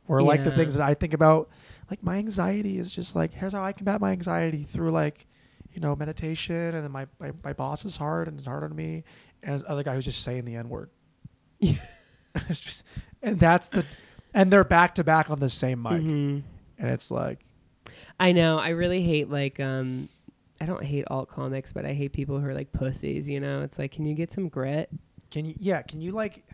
or like the things that I think about. Like my anxiety is just like here's how I combat my anxiety through like, you know, meditation, and then my my, my boss is hard and it's hard on me, and this other guy who's just saying the n word. Yeah. it's just, and that's the, and they're back to back on the same mic, Mhm. and it's like I know. I really hate like um I don't hate alt comics, but I hate people who are like pussies, you know? It's like, can you get some grit? Can you? Yeah. Can you like?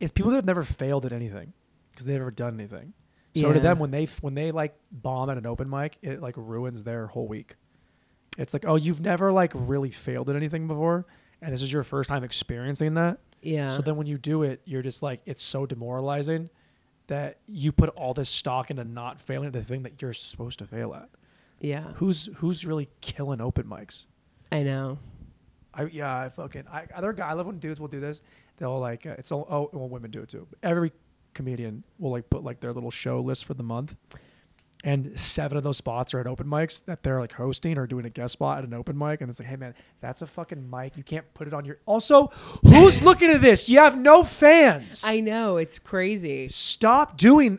It's people that have never failed at anything because they've never done anything. So to Yeah. them, when they when they like bomb at an open mic, it like ruins their whole week. It's like, oh, you've never like really failed at anything before, and this is your first time experiencing that. Yeah. So then when you do it, you're just like, it's so demoralizing that you put all this stock into not failing at the thing that you're supposed to fail at. yeah. Who's who's really killing open mics? I know. I yeah, I fucking I, other guy. I love when dudes will do this. They'll like uh, it's all oh well women do it too. But every comedian will like put like their little show list for the month, and seven of those spots are at open mics that they're like hosting or doing a guest spot at an open mic, and it's like, hey man, that's a fucking mic. You can't put it on your. Also, who's looking at this? You have no fans. I know. It's crazy. Stop doing.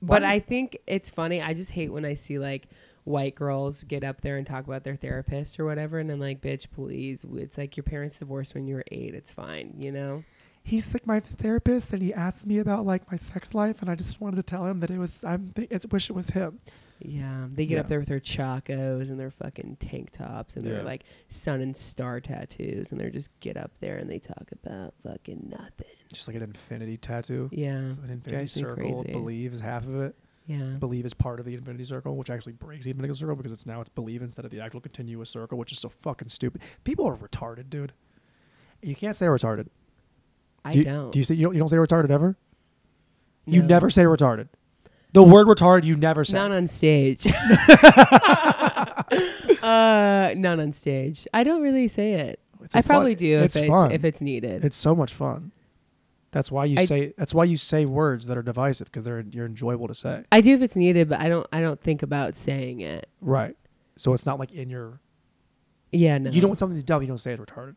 But Why- I think it's funny. I just hate when I see like white girls get up there and talk about their therapist or whatever. And I'm like, bitch, please. It's like your parents divorced when you were eight. It's fine, you know? He's like my therapist, and he asked me about like my sex life, and I just wanted to tell him that it was. I'm. I wish it was him. Yeah. They get Yeah. up there with their chacos and their fucking tank tops and their Yeah. like sun and star tattoos. And they're just get up there and they talk about fucking nothing. Just like an infinity tattoo. Yeah. an infinity circle. Believe is half of it. Yeah. Believe is part of the infinity circle, which actually breaks the infinity circle because it's now it's believe instead of the actual continuous circle, which is so fucking stupid. People are retarded, dude. You can't say retarded. I do you, don't. Do you say you don't, you don't say retarded ever? You never say retarded. The word retarded you never say. Not on stage. uh, not on stage. I don't really say it. It's I probably fun- do if It's it's, if it's needed. It's so much fun. That's why you I- say. That's why you say words that are divisive because they're you're enjoyable to say. I do if it's needed, but I don't. I don't think about saying it. Right. So it's not like in your. Yeah, no. You don't when something's dumb. You don't say it's retarded.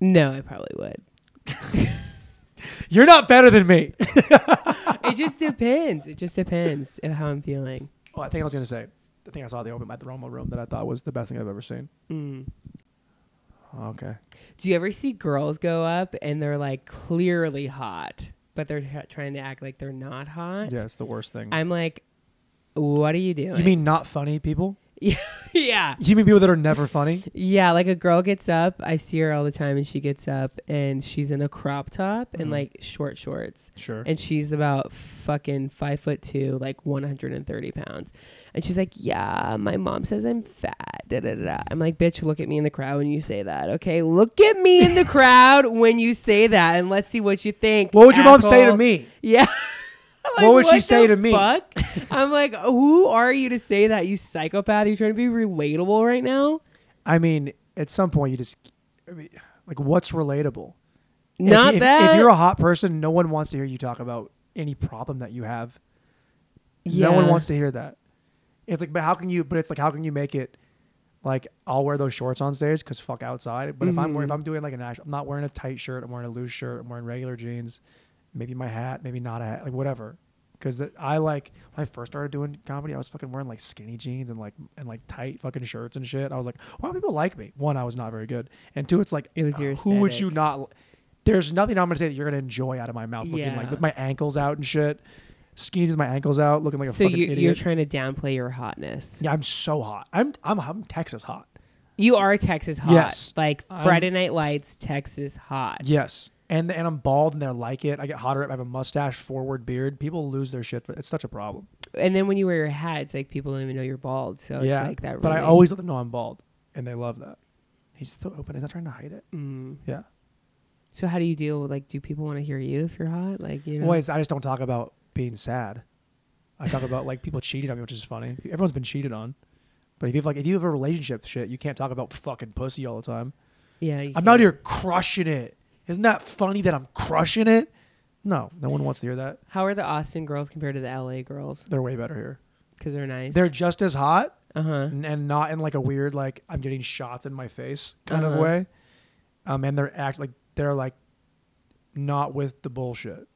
No, I probably would. You're not better than me. it just depends. It just depends of how I'm feeling. Oh, I think I was gonna say. The thing I saw at the open at the Roma room that I thought was the best thing I've ever seen. Mm. Okay. Do you ever see girls go up and they're like clearly hot, but they're ha- trying to act like they're not hot? Yeah, it's the worst thing. I'm like, what are you doing? you mean not funny people? yeah. You mean people that are never funny? Yeah, like a girl gets up. I see her all the time, and she gets up and she's in a crop top and Mhm. like short shorts, Sure. and she's about fucking five foot two, like 130 pounds, and she's like, "Yeah, my mom says I'm fat." Da, da, da. I'm like, "Bitch, look at me in the crowd when you say that, okay? Look at me in the crowd when you say that, and let's see what you think." what would your mom say to me? Yeah. I'm What would she say to me? fuck? I'm like, who are you to say that, you psychopath? You're you trying to be relatable right now? I mean, at some point you just, I mean, like, what's relatable? Not if, that. If you're a hot person, no one wants to hear you talk about any problem that you have. No one wants to hear that. It's like, but how can you? But it's like, how can you make it? Like, I'll wear those shorts on stage because fuck outside. But if I'm wearing, if Mhm. I'm doing like an actual, I'm not wearing a tight shirt. I'm wearing a loose shirt. I'm wearing regular jeans. Maybe my hat. Maybe not a hat. Like whatever. Because I like when I first started doing comedy, I was fucking wearing like skinny jeans and like and like tight fucking shirts and shit. I was like, why do people like me? One, I was not very good, and two, it's like, It was your who would you not? There's nothing I'm gonna say that you're gonna enjoy out of my mouth, looking Yeah. like with my ankles out and shit, skinny with my ankles out, looking like a so fucking you, idiot. you're trying to downplay your hotness. Yeah, I'm so hot. I'm I'm I'm Texas hot. You are Texas hot. Yes. Like I'm- Friday Night Lights, Texas hot. Yes. And and I'm bald and they're like it. I get hotter. I have a mustache, forward beard. People lose their shit. For, it's such a problem. And then when you wear your hat, it's like people don't even know you're bald. So yeah. it's like that. But I always let them know I'm bald, and they love that. He's still open. He's not trying to hide it. Mm. Yeah. So how do you deal with like? Do people want to hear you if you're hot? Like you know. Well, I just don't talk about being sad. I talk about like people cheating on me, which is funny. Everyone's been cheated on. But if you have like if you have a relationship shit, you can't talk about fucking pussy all the time. Yeah. I'm can't. out here crushing it. Isn't that funny that I'm crushing it? No, no one wants to hear that. How are the Austin girls compared to the LA girls? They're way better here. Because they're nice. They're just as hot uh huh. and, and not in like a weird like I'm getting shots in my face kind of Uh-huh. way. Um, and they're act like they're like not with the bullshit.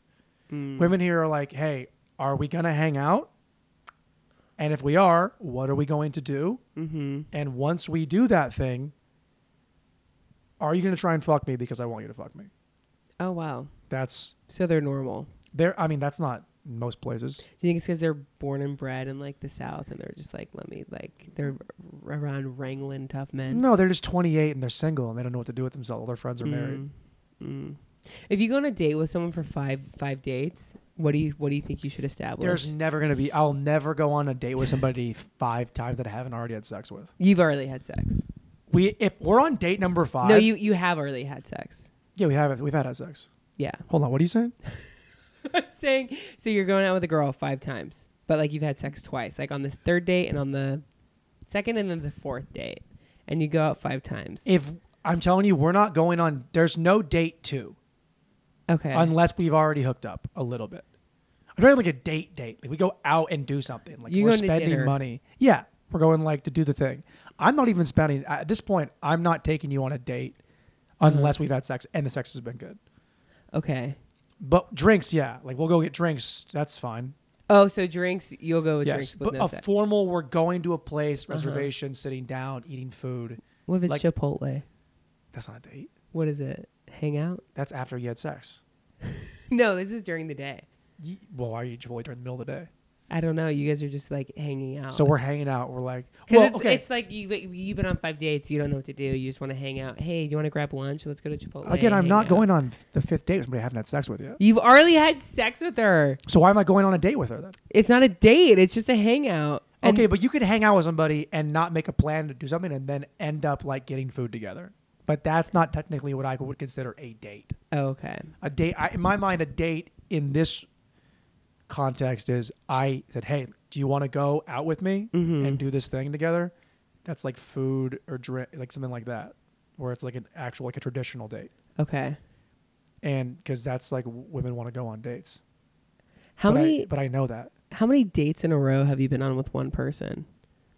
Mm. Women here are like, hey, are we gonna hang out? And if we are, what are we going to do? Mm-hmm. And once we do that thing, are you gonna try and fuck me because I want you to fuck me? Oh wow. That's So they're normal. there. I mean, that's not most places. Do you think it's because they're born and bred in like the South and they're just like, let me like they're around wrangling tough men? No, they're just 28 and they're single and they don't know what to do with themselves. All their friends are married. Mm. Mm. If you go on a date with someone for five five dates, what do you what do you think you should establish? There's never gonna be. I'll never go on a date with somebody five times that I haven't already had sex with. You've already had sex. We if we're on date number five. No, you you have already had sex. Yeah, we have. We've had had sex. Yeah. Hold on. What are you saying? I'm saying so you're going out with a girl five times, but like you've had sex twice, like on the third date and on the second and then the fourth date, and you go out five times. If I'm telling you, we're not going on. There's no date two okay. unless we've already hooked up a little bit. I'm talking like a date date. Like we go out and do something. Like You we're spending dinner. money. Yeah, we're going like to do the thing. I'm not even spending at this point. I'm not taking you on a date Mm-hmm. unless we've had sex and the sex has been good. okay. But drinks, yeah, like we'll go get drinks. That's fine. Oh, so drinks you'll go with yes, drinks with but no a sex. formal. We're going to a place, Uh-huh. reservation, sitting down, eating food. what if it's like- Chipotle? That's not a date. What is it? Hang out? That's after you had sex. No, this is during the day. Ye- Well, why are you Chipotle during the middle of the day? I don't know. You guys are just like hanging out. So we're hanging out. We're like, well, it's, okay. it's like you you've been on five dates. You don't know what to do. You just want to hang out. Hey, do you want to grab lunch? Let's go to Chipotle. Again, I'm not out. going on the fifth date with somebody I haven't had sex with yet. You've already had sex with her. So why am I going on a date with her then? It's not a date. It's just a hangout. And- okay, but you could hang out with somebody and not make a plan to do something and then end up like getting food together. But that's not technically what I would consider a date. Oh, okay. A date, I, in my mind, a date in this context is I said, "Hey, do you want to go out with me Mhm. and do this thing together?" That's like food or drink, like something like that, where it's like an actual, like a traditional date, Okay. and because that's like women want to go on dates. How but many I, but I know that. how many dates in a row have you been on with one person?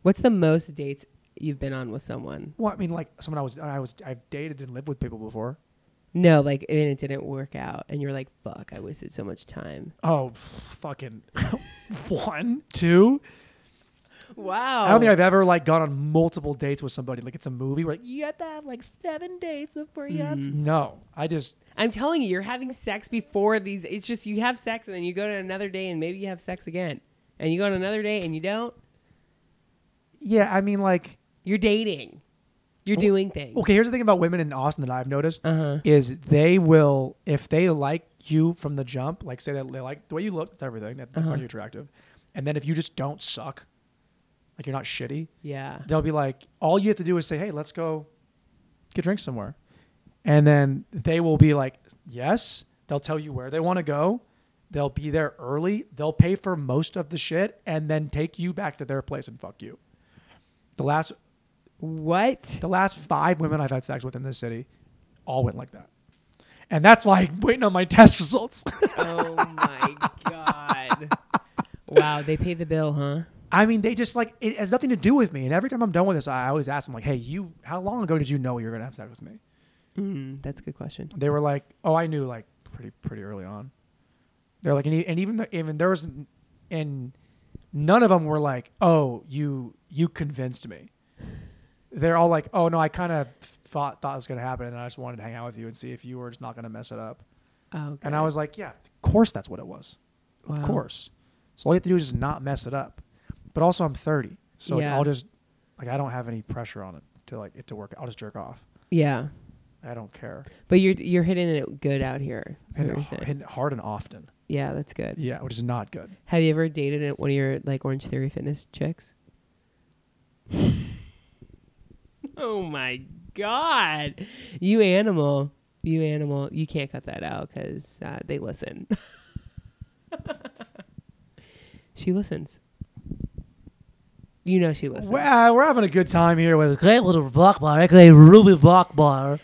What's the most dates you've been on with someone? Well, I mean, like someone I was, I was, I've dated and lived with people before. No, like and it didn't work out, and you're like, "Fuck, I wasted so much time." Oh, fucking one, two. Wow. I don't think I've ever like gone on multiple dates with somebody. Like it's a movie where like, you have to have like seven dates before you. have mm-hmm. s-" No, I just I'm telling you, you're having sex before these. It's just you have sex and then you go to another day and maybe you have sex again, and you go on another day and you don't. yeah. I mean, like You're dating. You're doing things. okay. Here's the thing about women in Austin that I've noticed Uh huh. is they will if they like you from the jump, like say that they like the way you look, that's everything that they Uh-huh. you attractive, and then if you just don't suck, like you're not shitty, Yeah. they'll be like, all you have to do is say, hey, let's go get drinks somewhere. And then they will be like, yes. They'll tell you where they want to go. They'll be there early. They'll pay for most of the shit and then take you back to their place and fuck you. The last What? the last five women I've had sex with in this city all went like that. And that's why I'm waiting on my test results. oh my god. Wow, they pay the bill, huh? I mean, they just like it has nothing to do with me. And every time I'm done with this, I always ask them like, "Hey, you, how long ago did you know you were gonna have sex with me?" Mm, that's a good question. they were like, "Oh, I knew like pretty pretty early on." They're like, and, e- and even the, even there was, and none of them were like, "Oh, you you convinced me." They're all like, "Oh no, I kind of thought thought it was gonna happen, and I just wanted to hang out with you and see if you were just not gonna mess it up." Oh, And I was like, "Yeah, of course that's what it was. Of course. So all you have to do is just not mess it up." But also, I'm 30, so Yeah. I'll just like I don't have any pressure on it to like it to work. I'll just jerk off. Yeah, I don't care. but you're you're hitting it good out here. Hit what it, you're har- saying. hit it hard and often. Yeah, that's good. Yeah, which is not good. Have you ever dated one of your like Orange Theory fitness chicks? oh my god, you animal, you animal! You can't cut that out because uh, they listen. she listens. You know she listens. Well, we're having a good time here with. a Great little block bar. Okay, Ruby block bar. Do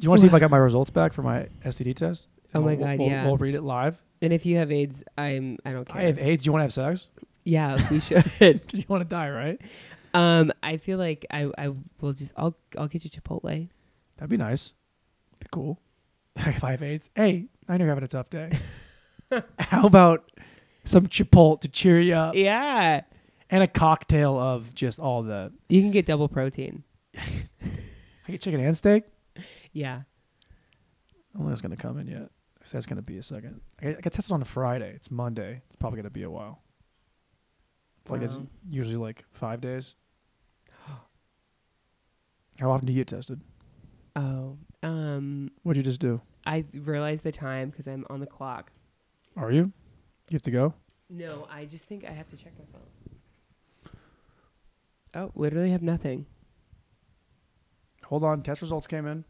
you want to see if I got my results back for my STD test? Oh my We'll- God, we'll, yeah. We'll read it live. And if you have AIDS, I'm I don't care. I have AIDS. You want to have sex? yeah, we should. you want to die, right? Um, I feel like I I will just I'll I'll get you Chipotle. That'd be nice. Be cool. if I have AIDS, hey, I know you're having a tough day. How about some Chipotle to cheer you up, Yeah, and a cocktail of just all the. you can get double protein. I get chicken and steak. Yeah. I don't know it's gonna come in yet. So that's gonna be a second. I I got tested on a Friday. It's Monday. It's probably gonna be a while. Like it's usually like five days. How often do you get tested? Oh, um, What'd you just do? I realized the time because I'm on the clock. Are you? You have to go. No, I just think I have to check my phone. Oh, literally have nothing. Hold on. Test results came in.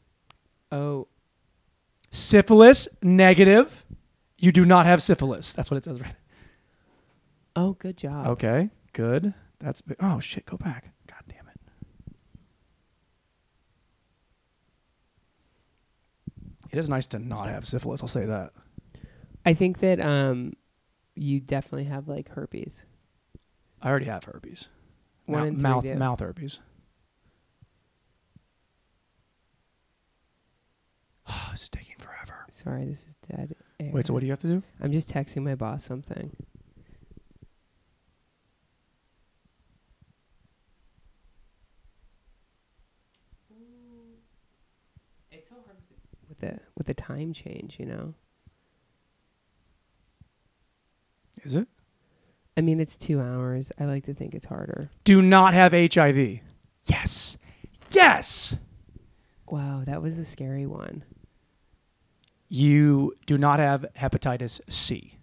Oh, Syphilis negative. You do not have syphilis. That's what it says right. There. oh, good job. Okay. Good. That's. Oh shit. Go back. God damn it. It is nice to not have syphilis. I'll say that. I think that um, you definitely have like herpes. I already have herpes. One Mou- mouth do. mouth herpes. Oh, this is taking forever. Sorry, this is dead. Air. Wait, so what do you have to do? I'm just texting my boss something. It's so hard with the with the time change, you know. Is it? I mean, it's two hours. I like to think it's harder. Do not have HIV. Yes. Yes. Wow, that was the scary one. You do not have hepatitis C.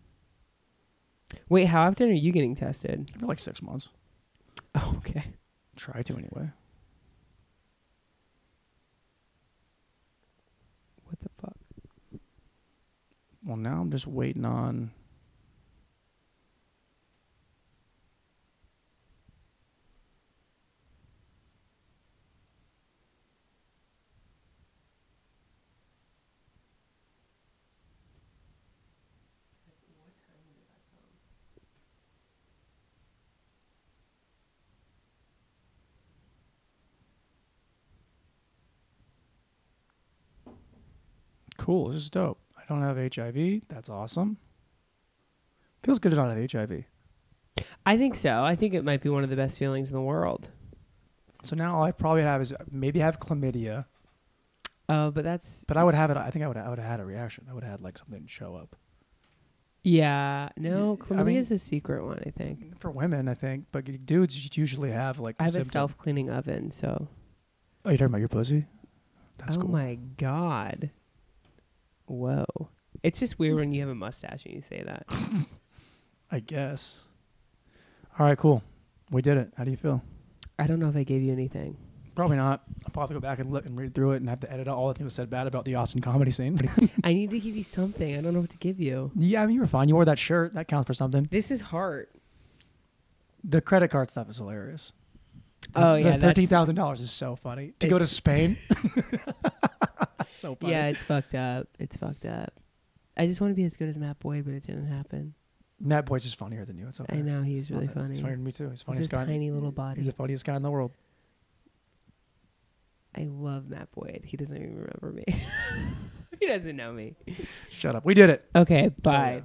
Wait, how often are you getting tested? For like six months. Oh, okay. Try to anyway. What the fuck? Well, now I'm just waiting on. Cool. This is dope. I don't have HIV. That's awesome. Feels good to not have HIV. I think so. I think it might be one of the best feelings in the world. So now all I probably have is maybe have chlamydia, Oh, but that's but I would have it. I think I would I would have had a reaction. I would have had like something show up yeah. No, I chlamydia mean- is a secret one. I think for women. I think, but dudes usually have like. I have a self cleaning oven, so. Oh, you're talking about your pussy? That's oh cool. my god. Whoa. It's just weird when you have a mustache and you say that. I guess. All right, cool. We did it. How do you feel? I don't know if I gave you anything. Probably not. I'll probably go back and look and read through it and have to edit out all the things I said bad about the Austin comedy scene. I need to give you something. I don't know what to give you. yeah, I mean you were fine. You wore that shirt. That counts for something. This is heart. The credit card stuff is hilarious. Oh, The yeah, that's- thousand dollars is so funny. To go to Spain. so funny. Yeah, it's fucked up. It's fucked up. I just want to be as good as Matt Boyd, but it didn't happen. That boy's just funnier than you. It's okay. I know, he's really fun. He's funny. funnier than me too. He's funniest guy. tiny little body. He's the funniest guy in the world. I love Matt Boyd. He doesn't even remember me. he doesn't know me. Shut up. We did it. Okay, Oh, bye. yeah.